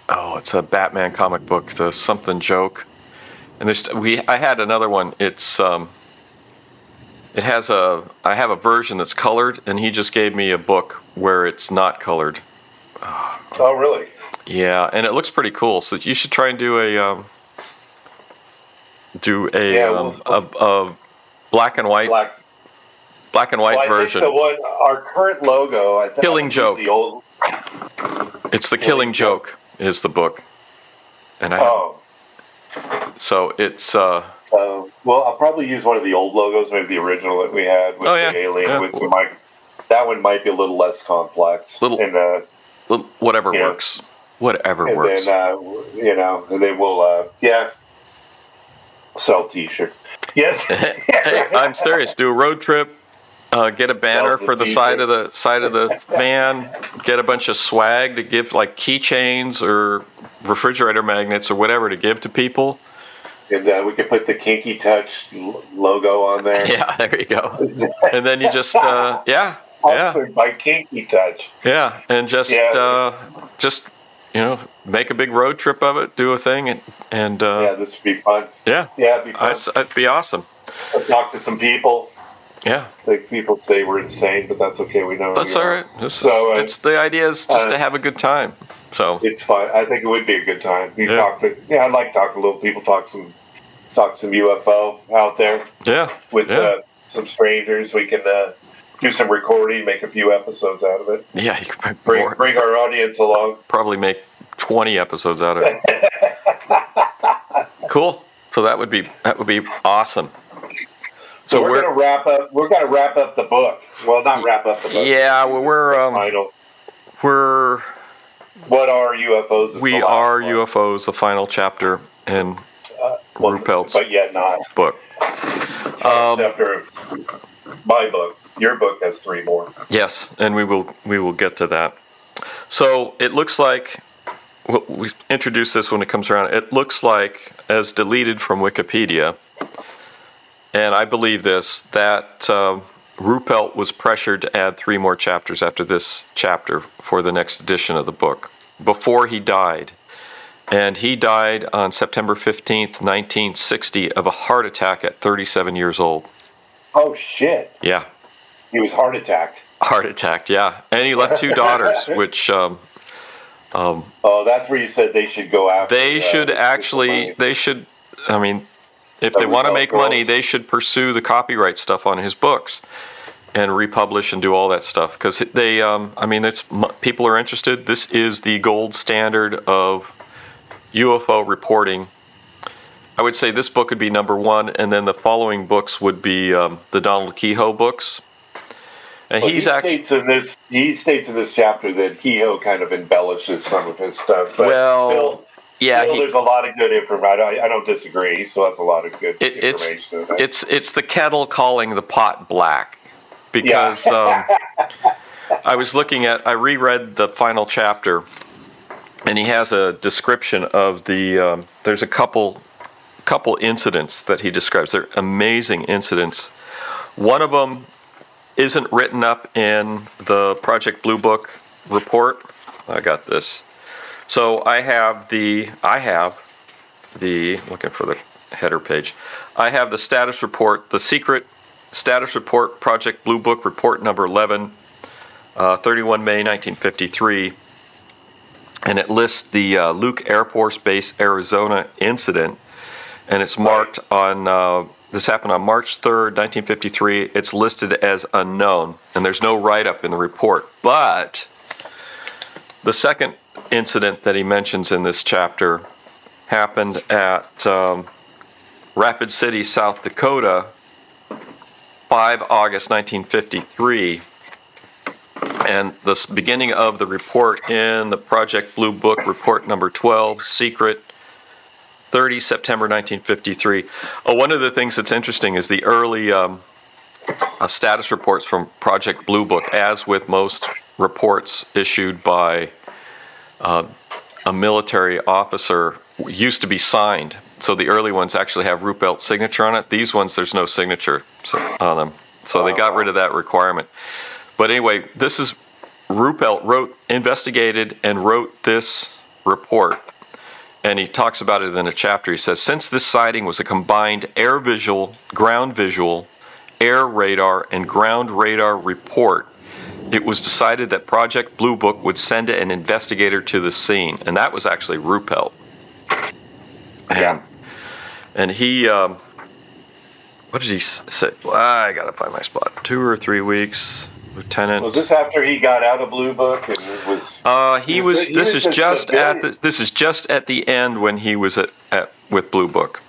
oh, it's a Batman comic book, the something joke, and there's we I had another one. It's um, it has a I have a version that's colored, and he just gave me a book where it's not colored. Oh really? Yeah, and it looks pretty cool. So you should try and do a um, do a, Yeah, um, well- a, a black and white Black. black and white Well, version. the one our current logo. I think Killing I Joke. The old. It's the Killing Killing Joke is the book, and I Oh. So it's uh, So, well, I'll probably use one of the old logos, maybe the original that we had with Oh, yeah. the alien. Yeah. With the mic. That one might be a little less complex. Little- and uh, little- whatever works, whatever and works. then uh, you know, and then we'll uh, yeah, sell T-shirt. Yes. <laughs> hey, I'm serious. Do a road trip. Uh, get a banner for the side of the side of the van. Get a bunch of swag to give, like keychains or refrigerator magnets or whatever to give to people. and uh, we could put the Kinky Touch logo on there. <laughs> Yeah, there you go. <laughs> And then you just, uh, yeah, yeah, Sponsored by Kinky Touch. yeah, and just, Yeah. uh, just, you know, make a big road trip of it, do a thing, and and Yeah, uh, this would be fun. yeah, Yeah, it'd be fun. that's, that'd be awesome. I'll talk to some people. Yeah, Like people say we're insane, but that's okay. We know that's all right. This So, uh, it's the idea is just uh, to have a good time. So It's fun. I think it would be a good time. You Yeah. talk to yeah, I'd like to talk to little people, talk some talk some UFO out there yeah, with yeah. uh, some strangers. We can uh, do some recording, make a few episodes out of it. Yeah, you could Bring more- bring our audience along. probably make 20 episodes out of it. <laughs> cool. So that would be that would be awesome. So, So we're, we're- gonna wrap up. We're gonna wrap up the book. Well, not wrap up the book. Yeah, well, we're um, final. we're What are UFOs? we are one. UFOs, the final chapter in Well, Ruppelt's but yet not. book. Um, Chapter of my book. Your book has three more. Yes, and we will we will get to that. So it looks like well, we introduce this when it comes around. It looks like, as deleted from Wikipedia, and I believe this that um, Ruppelt was pressured to add three more chapters after this chapter for the next edition of the book before he died. And he died on September 15th, 1960, of a heart attack at 37 years old. Oh shit! Yeah, He was heart attacked. Heart attack, yeah. And he left two <laughs> daughters, which um, Oh, that's where you said they should go after. they uh, should actually, they should, I mean, if they want to make money, they should pursue the copyright stuff on his books and republish and do all that stuff. Because they, um, I mean, it's people are interested. This is the gold standard of UFO reporting. I would say this book would be number one, and then the following books would be um, the Donald Keyhoe books. And Well, he's he actually. states in this he states in this chapter that Keyhoe kind of embellishes some of his stuff, but Well, still, Yeah, still he, there's a lot of good information. I, I don't disagree. He still has a lot of good It, it's information. in it's it's the kettle calling the pot black because um, <laughs> I was looking at I reread the final chapter and he has a description of the um, there's a couple couple incidents that he describes they're amazing incidents one of them isn't written up in the Project Blue Book report. I got this. So I have the I have the looking for the header page. I have the status report, the secret status report, Project Blue Book report number 11, uh, 31 May 1953, and it lists the uh, Luke Air Force Base, Arizona incident, and it's marked on. Uh, this happened on March 3rd, 1953. It's listed as unknown, and there's no write up in the report. But the second incident that he mentions in this chapter happened at um, Rapid City, South Dakota, 5 August 1953. And the beginning of the report in the Project Blue Book, report number 12, secret 30 September 1953. Oh, one of the things that's interesting is the early um, uh, status reports from Project Blue Book, as with most reports issued by uh, a military officer, used to be signed. So the early ones actually have Ruppelt signature on it. These ones, there's no signature on them. So they got rid of that requirement. But anyway, this is Ruppelt wrote, investigated, and wrote this report and he talks about it in a chapter. He says, since this sighting was a combined air visual, ground visual, air radar, and ground radar report, it was decided that Project Blue Book would send an investigator to the scene, and that was actually Ruppelt. Yeah. And he, um, what did he say? Well, I gotta find my spot. Two or three weeks. Lieutenant. Was this after he got out of Blue Book and was? Uh, he was was. This is just just at the. This is just at the end when he was at, at with Blue Book.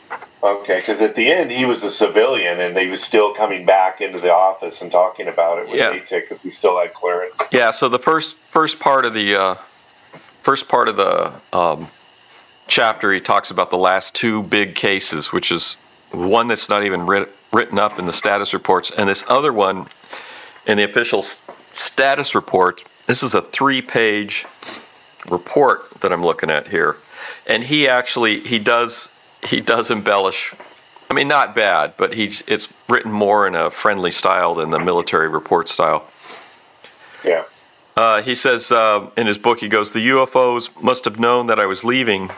Okay, because at the end he was a civilian and he was still coming back into the office and talking about it with Yeah. ATIC because we still had clearance. Yeah. So the first first part of the uh, first part of the um, chapter, he talks about the last two big cases, which is one that's not even writ- written up in the status reports, and this other one in the official s- status report. This is a three-page report that I'm looking at here, and he actually he does he does embellish. I mean, not bad, but he's it's written more in a friendly style than the military report style. Yeah. Uh, he says uh, in his book, he goes, The UFOs must have known that I was leaving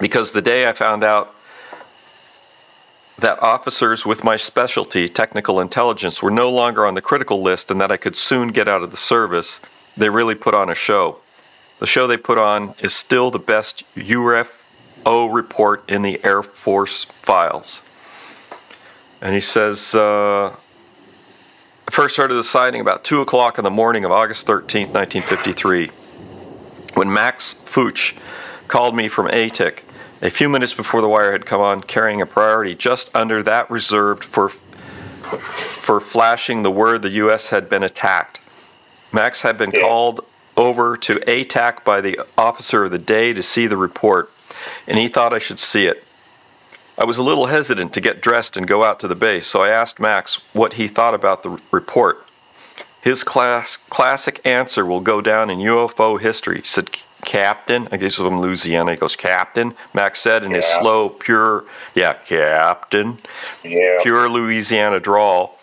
because the day I found out that officers with my specialty, technical intelligence, were no longer on the critical list and that I could soon get out of the service, they really put on a show. The show they put on is still the best UFO report in the Air Force files. And he says, uh, I first heard of the sighting about 2 o'clock in the morning of August 13th, 1953, when Max Fuchs called me from ATIC a few minutes before the wire had come on, carrying a priority just under that reserved for, for flashing the word the U.S. had been attacked. Max had been Yeah. called over to ATIC by the officer of the day to see the report, and he thought I should see it. I was a little hesitant to get dressed and go out to the base, so I asked Max what he thought about the report. His class, classic answer will go down in UFO history. Said, Captain, I guess from Louisiana, he goes, Captain. Max said in his slow, pure, yeah, Captain, Yeah. pure Louisiana drawl.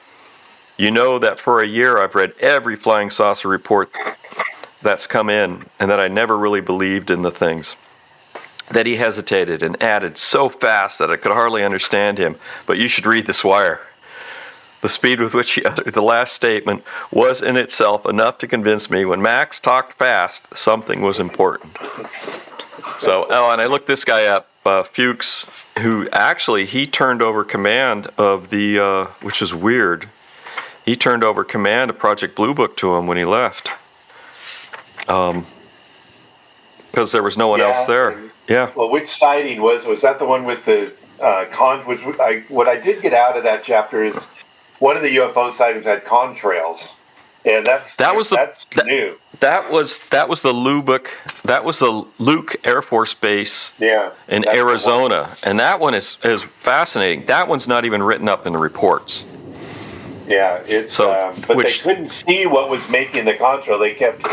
You know that for a year I've read every flying saucer report that's come in, and that I never really believed in the things. That he hesitated and added so fast that I could hardly understand him. But you should read this wire. The speed with which he <laughs> uttered the last statement was in itself enough to convince me when Max talked fast, something was important. So, oh, and I looked this guy up, uh, Fuchs, who actually he turned over command of the, uh, which is weird. He turned over command of Project Blue Book to him when he left. Um, because there was no one Yeah. else there. Yeah. Well, which sighting was was that the one with the uh, con? Which I what I did get out of that chapter is one of the UFO sightings had contrails, and that's That was the- that's that- new. That was that was the Lubbock. That was the Luke Air Force Base Yeah, in that's the one. Arizona, and that one is is fascinating. That one's not even written up in the reports. Yeah, it's So, um, but which- they couldn't see what was making the contrail. They kept,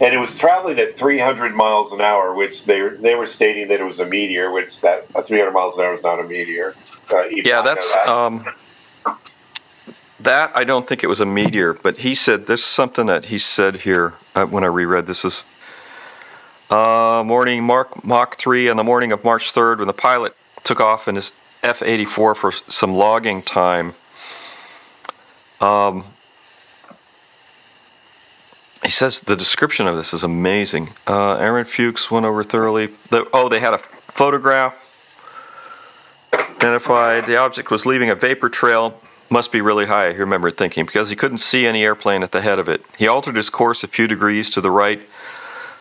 and it was traveling at 300 miles an hour, which they they were stating that it was a meteor, which that uh, 300 miles an hour is not a meteor. Uh, Yeah, that's that. um, that I don't think it was a meteor, but he said there's something that he said here uh, when I reread this is uh, morning Mark Mach 3 on the morning of March 3rd when the pilot took off in his F-84 for some logging time. Um, he says the description of this is amazing. Uh, Aaron Fuchs went over thoroughly. The, oh, they had a photograph identified. The object was leaving a vapor trail. Must be really high, he remembered thinking, because he couldn't see any airplane at the head of it. He altered his course a few degrees to the right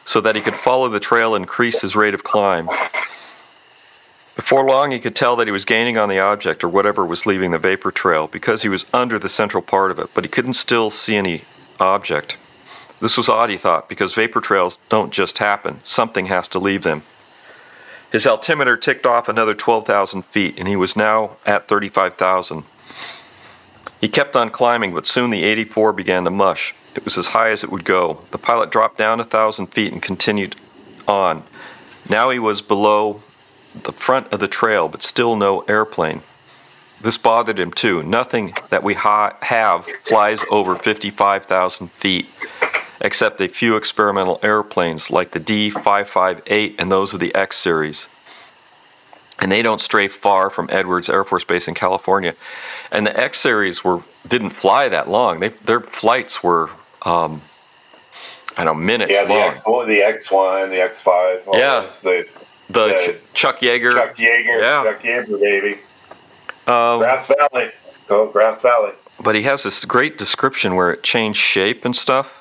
so that he could follow the trail and increase his rate of climb. Before long, he could tell that he was gaining on the object or whatever was leaving the vapor trail because he was under the central part of it, but he couldn't still see any object. This was odd, he thought, because vapor trails don't just happen, something has to leave them. His altimeter ticked off another 12,000 feet, and he was now at 35,000. He kept on climbing, but soon the 84 began to mush. It was as high as it would go. The pilot dropped down a thousand feet and continued on. Now he was below the front of the trail, but still no airplane. This bothered him too. Nothing that we ha- have flies over 55,000 feet except a few experimental airplanes like the D558 and those of the X series. And they don't stray far from Edwards Air Force Base in California. And the X series were didn't fly that long. They, their flights were, um, I don't know, minutes Yeah, the long. X one, the X one, the X five. Yeah. the the the Ch- Chuck Yeager. Chuck Yeager, Yeah. Chuck Yeager, baby. um, Grass Valley, go Grass Valley. but he has this great description where it changed shape and stuff.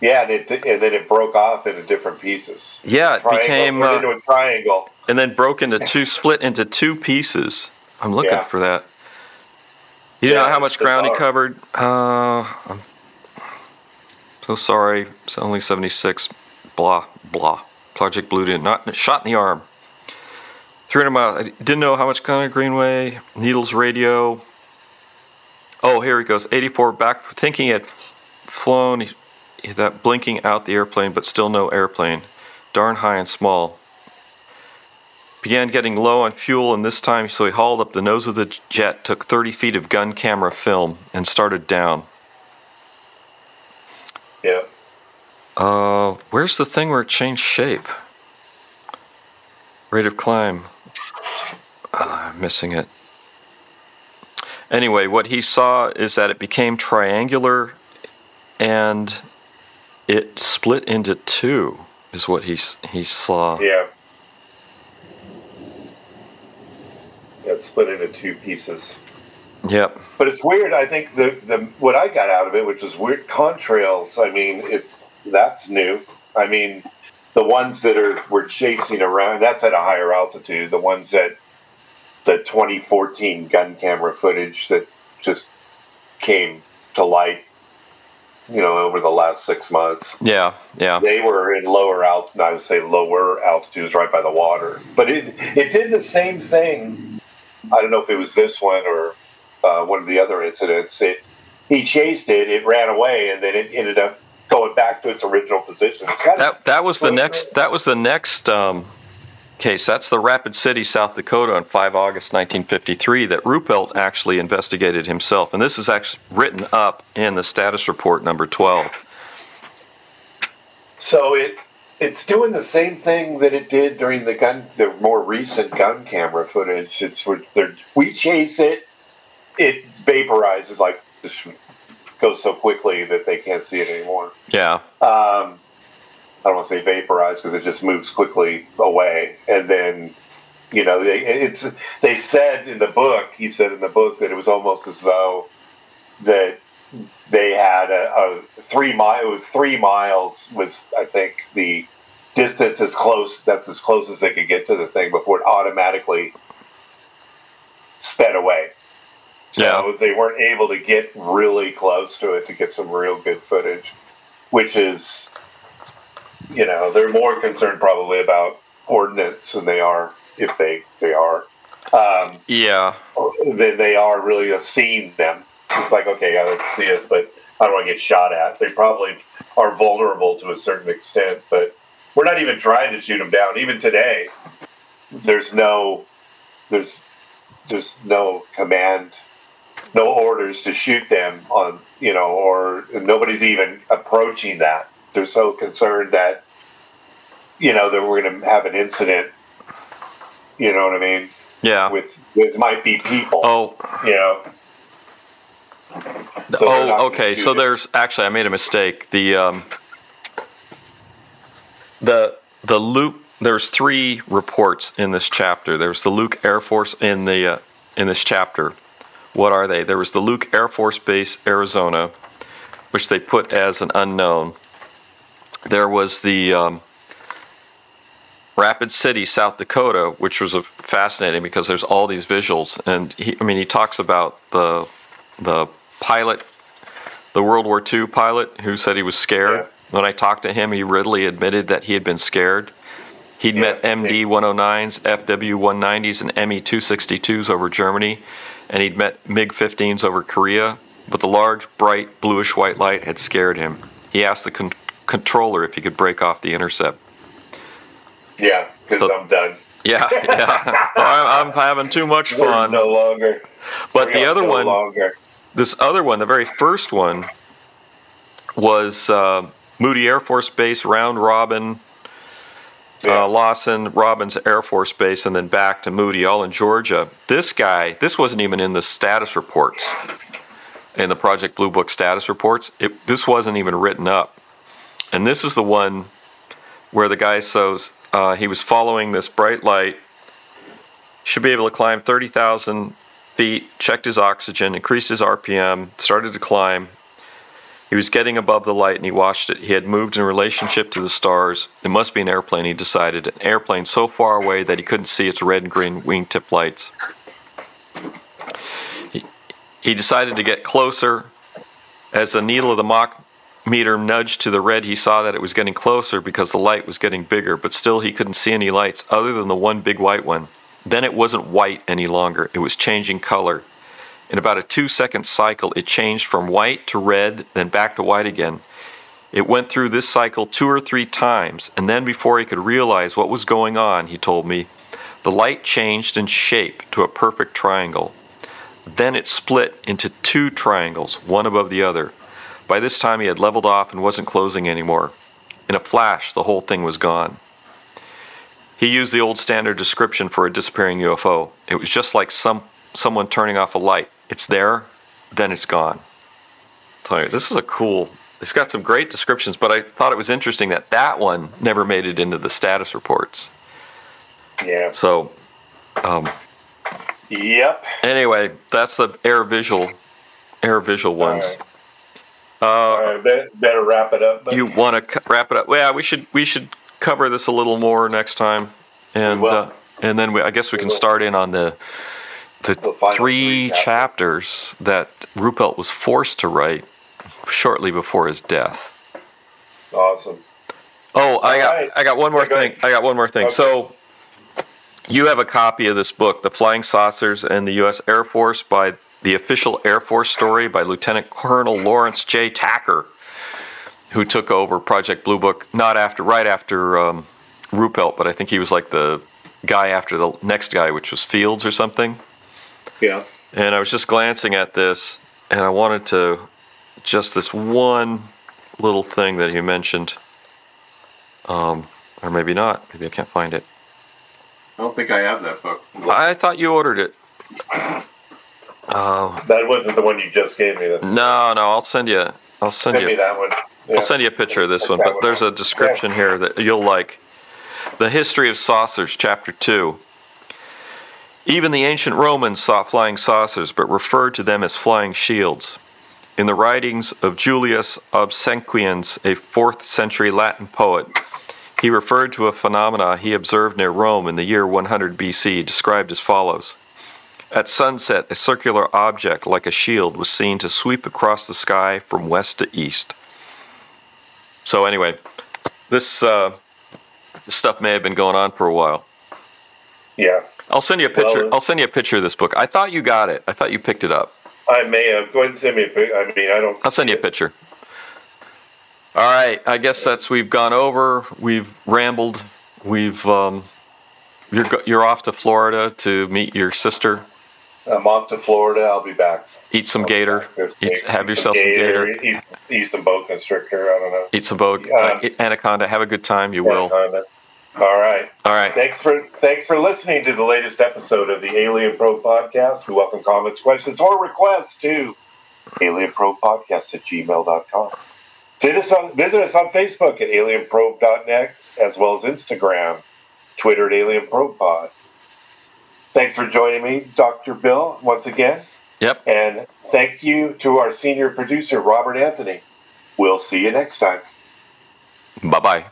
Yeah, and, it, and then it broke off into different pieces. Yeah, it became uh, into a triangle. and then broke into two, split into two pieces. I'm looking Yeah. for that. You know how much ground he covered? Uh, I'm so sorry. It's only 76. Blah blah. Project Blue didn't shot in the arm. 300 miles. I didn't know how much kind of Greenway. Needles radio. Oh, here he goes. 84 back. Thinking he had flown. That blinking out the airplane, but still no airplane. Darn high and small began getting low on fuel, and this time, so he hauled up the nose of the jet, took 30 feet of gun camera film, and started down. Yeah. Uh, where's the thing where it changed shape? Rate of climb. Uh, I'm missing it. Anyway, what he saw is that it became triangular and it split into two, is what he, he saw. Yeah. Yeah, it's split into two pieces. Yep. But it's weird. I think the, the what I got out of it, which is weird, contrails. I mean, it's that's new. I mean, the ones that are were chasing around, that's at a higher altitude. The ones that the 2014 gun camera footage that just came to light, you know, over the last six months. Yeah, yeah. They were in lower altitude. I would say lower altitudes, right by the water. But it it did the same thing. I don't know if it was this one or uh, one of the other incidents. It he chased it, it ran away, and then it ended up going back to its original position. It's That that was the next that was the next um, case. That's the Rapid City, South Dakota, on 5 August 1953 that Ruppelt actually investigated himself, and this is actually written up in the status report number 12. So it it's doing the same thing that it did during the gun, the more recent gun camera footage. It's we chase it, it vaporizes like goes so quickly that they can't see it anymore. Yeah, Um, I don't want to say vaporize because it just moves quickly away, and then you know they it's they said in the book. He said in the book that it was almost as though that they had a, a three mile. It was three miles was I think the distance as close. That's as close as they could get to the thing before it automatically sped away. So Yeah. they weren't able to get really close to it to get some real good footage, which is, you know, they're more concerned probably about ordnance than they are if they they are. Um, yeah, than they are really seeing them. It's like, okay, I they can see us, but I don't want to get shot at. They probably are vulnerable to a certain extent, but we're not even trying to shoot them down. Even today, there's no, there's, there's no command no orders to shoot them on, you know, or nobody's even approaching that. They're so concerned that, you know, that we're going to have an incident. You know what I mean? Yeah. With this might be people. oh, You know. So oh, okay. So there's actually I made a mistake. The um, the the Luke. There's three reports in this chapter. There's the Luke Air Force in the uh, in this chapter. What are they? There was the Luke Air Force Base, Arizona, which they put as an unknown. There was the um, Rapid City, South Dakota, which was a fascinating because there's all these visuals, and he, I mean, he talks about the the pilot, the World War II pilot who said he was scared. Yeah. When I talked to him, he readily admitted that he had been scared. He'd Yeah, met ME 109s, FW 190s, and ME 262s over Germany, and he'd met MiG 15s over Korea, but the large, bright, bluish white light had scared him. He asked the con- controller if he could break off the intercept. Yeah, because So- I'm done. Yeah, yeah. <laughs> I'm, I'm having too much We're fun. no longer. But we the other no one, Longer. this other one, the very first one, was uh, Moody Air Force Base, round robin, Yeah. uh, Lawson, Robins Air Force Base, and then back to Moody, all in Georgia. This guy, this wasn't even in the status reports, in the Project Blue Book status reports. It, this wasn't even written up. And this is the one where the guy says uh, he was following this bright light, should be able to climb 30,000 feet, checked his oxygen, increased his RPM, started to climb. He was getting above the light and he watched it. He had moved in relationship to the stars. It must be an airplane, he decided. An airplane so far away that he couldn't see its red and green wingtip lights. He, he decided to get closer. As the needle of the Mach meter nudged to the red, he saw that it was getting closer because the light was getting bigger, but still he couldn't see any lights other than the one big white one. Then it wasn't white any longer, it was changing color. In about a two second cycle, it changed from white to red, then back to white again. It went through this cycle two or three times, and then before he could realize what was going on, he told me, the light changed in shape to a perfect triangle. Then it split into two triangles, one above the other. By this time, he had leveled off and wasn't closing anymore. In a flash, the whole thing was gone. He used the old standard description for a disappearing UFO. It was just like some someone turning off a light. It's there, then it's gone. So this is a cool. It's got some great descriptions, but I thought it was interesting that that one never made it into the status reports. Yeah. So Um, Yep. anyway, that's the air visual, air visual ones. right. Better, better wrap it up. but- You want to wrap it up? Well, yeah, we should we should cover this a little more next time, and We uh, and then we, I guess we can will. start in on the the, The three three chapters that Ruppelt was forced to write shortly before his death. Awesome. Oh, I got right. I got one more go thing. I got one more thing. Okay. So you have a copy of this book, The Flying Saucers and the U.S. Air Force, by the official Air Force story by Lieutenant Colonel Lawrence J. Tacker, who took over Project Blue Book not after right after um, Ruppelt, but I think he was like the guy after the next guy, which was Fields or something. Yeah. And I was just glancing at this, and I wanted to just this one little thing that he mentioned, um, or maybe not. Maybe I can't find it. I don't think I have that book. I thought you ordered it. That wasn't the one you just gave me. That's No, no, I'll send you. I'll send Send me you. that one. Yeah. I'll send you a picture of this one. That But there's a description here that you'll like. The history of saucers, chapter two. Even the ancient Romans saw flying saucers, but referred to them as flying shields. In the writings of Julius Obsequens, a 4th century Latin poet, he referred to a phenomena he observed near Rome in the year 100 BC, described as follows At sunset, a circular object like a shield was seen to sweep across the sky from west to east. So, anyway, this, uh, this stuff may have been going on for a while. Yeah. I'll send you a picture. Well, I'll send you a picture of this book. I thought you got it. I thought you picked it up. I may have. Go ahead and send me a picture. I mean, I don't. I'll send you a picture. All right. I guess that's we've gone over. We've rambled. We've um, you're you're off to Florida to meet your sister. I'm off to Florida. I'll be back. Eat some gator. This Eat, have Eat yourself some gator. Eat, eat some boa constrictor. I don't know. Eat some boa Yeah. uh, anaconda. Have a good time. You will. All right. All right. Thanks for thanks for listening to the latest episode of the Alien Probe Podcast. We welcome comments, questions, or requests to alienprobepodcast at gmail.com. Visit us on, visit us on Facebook at alienprobe.net as well as Instagram, Twitter at alienprobepod. Thanks for joining me, Dr. Bill, once again. Yep. And thank you to our senior producer, Robert Anthony. We'll see you next time. Bye bye.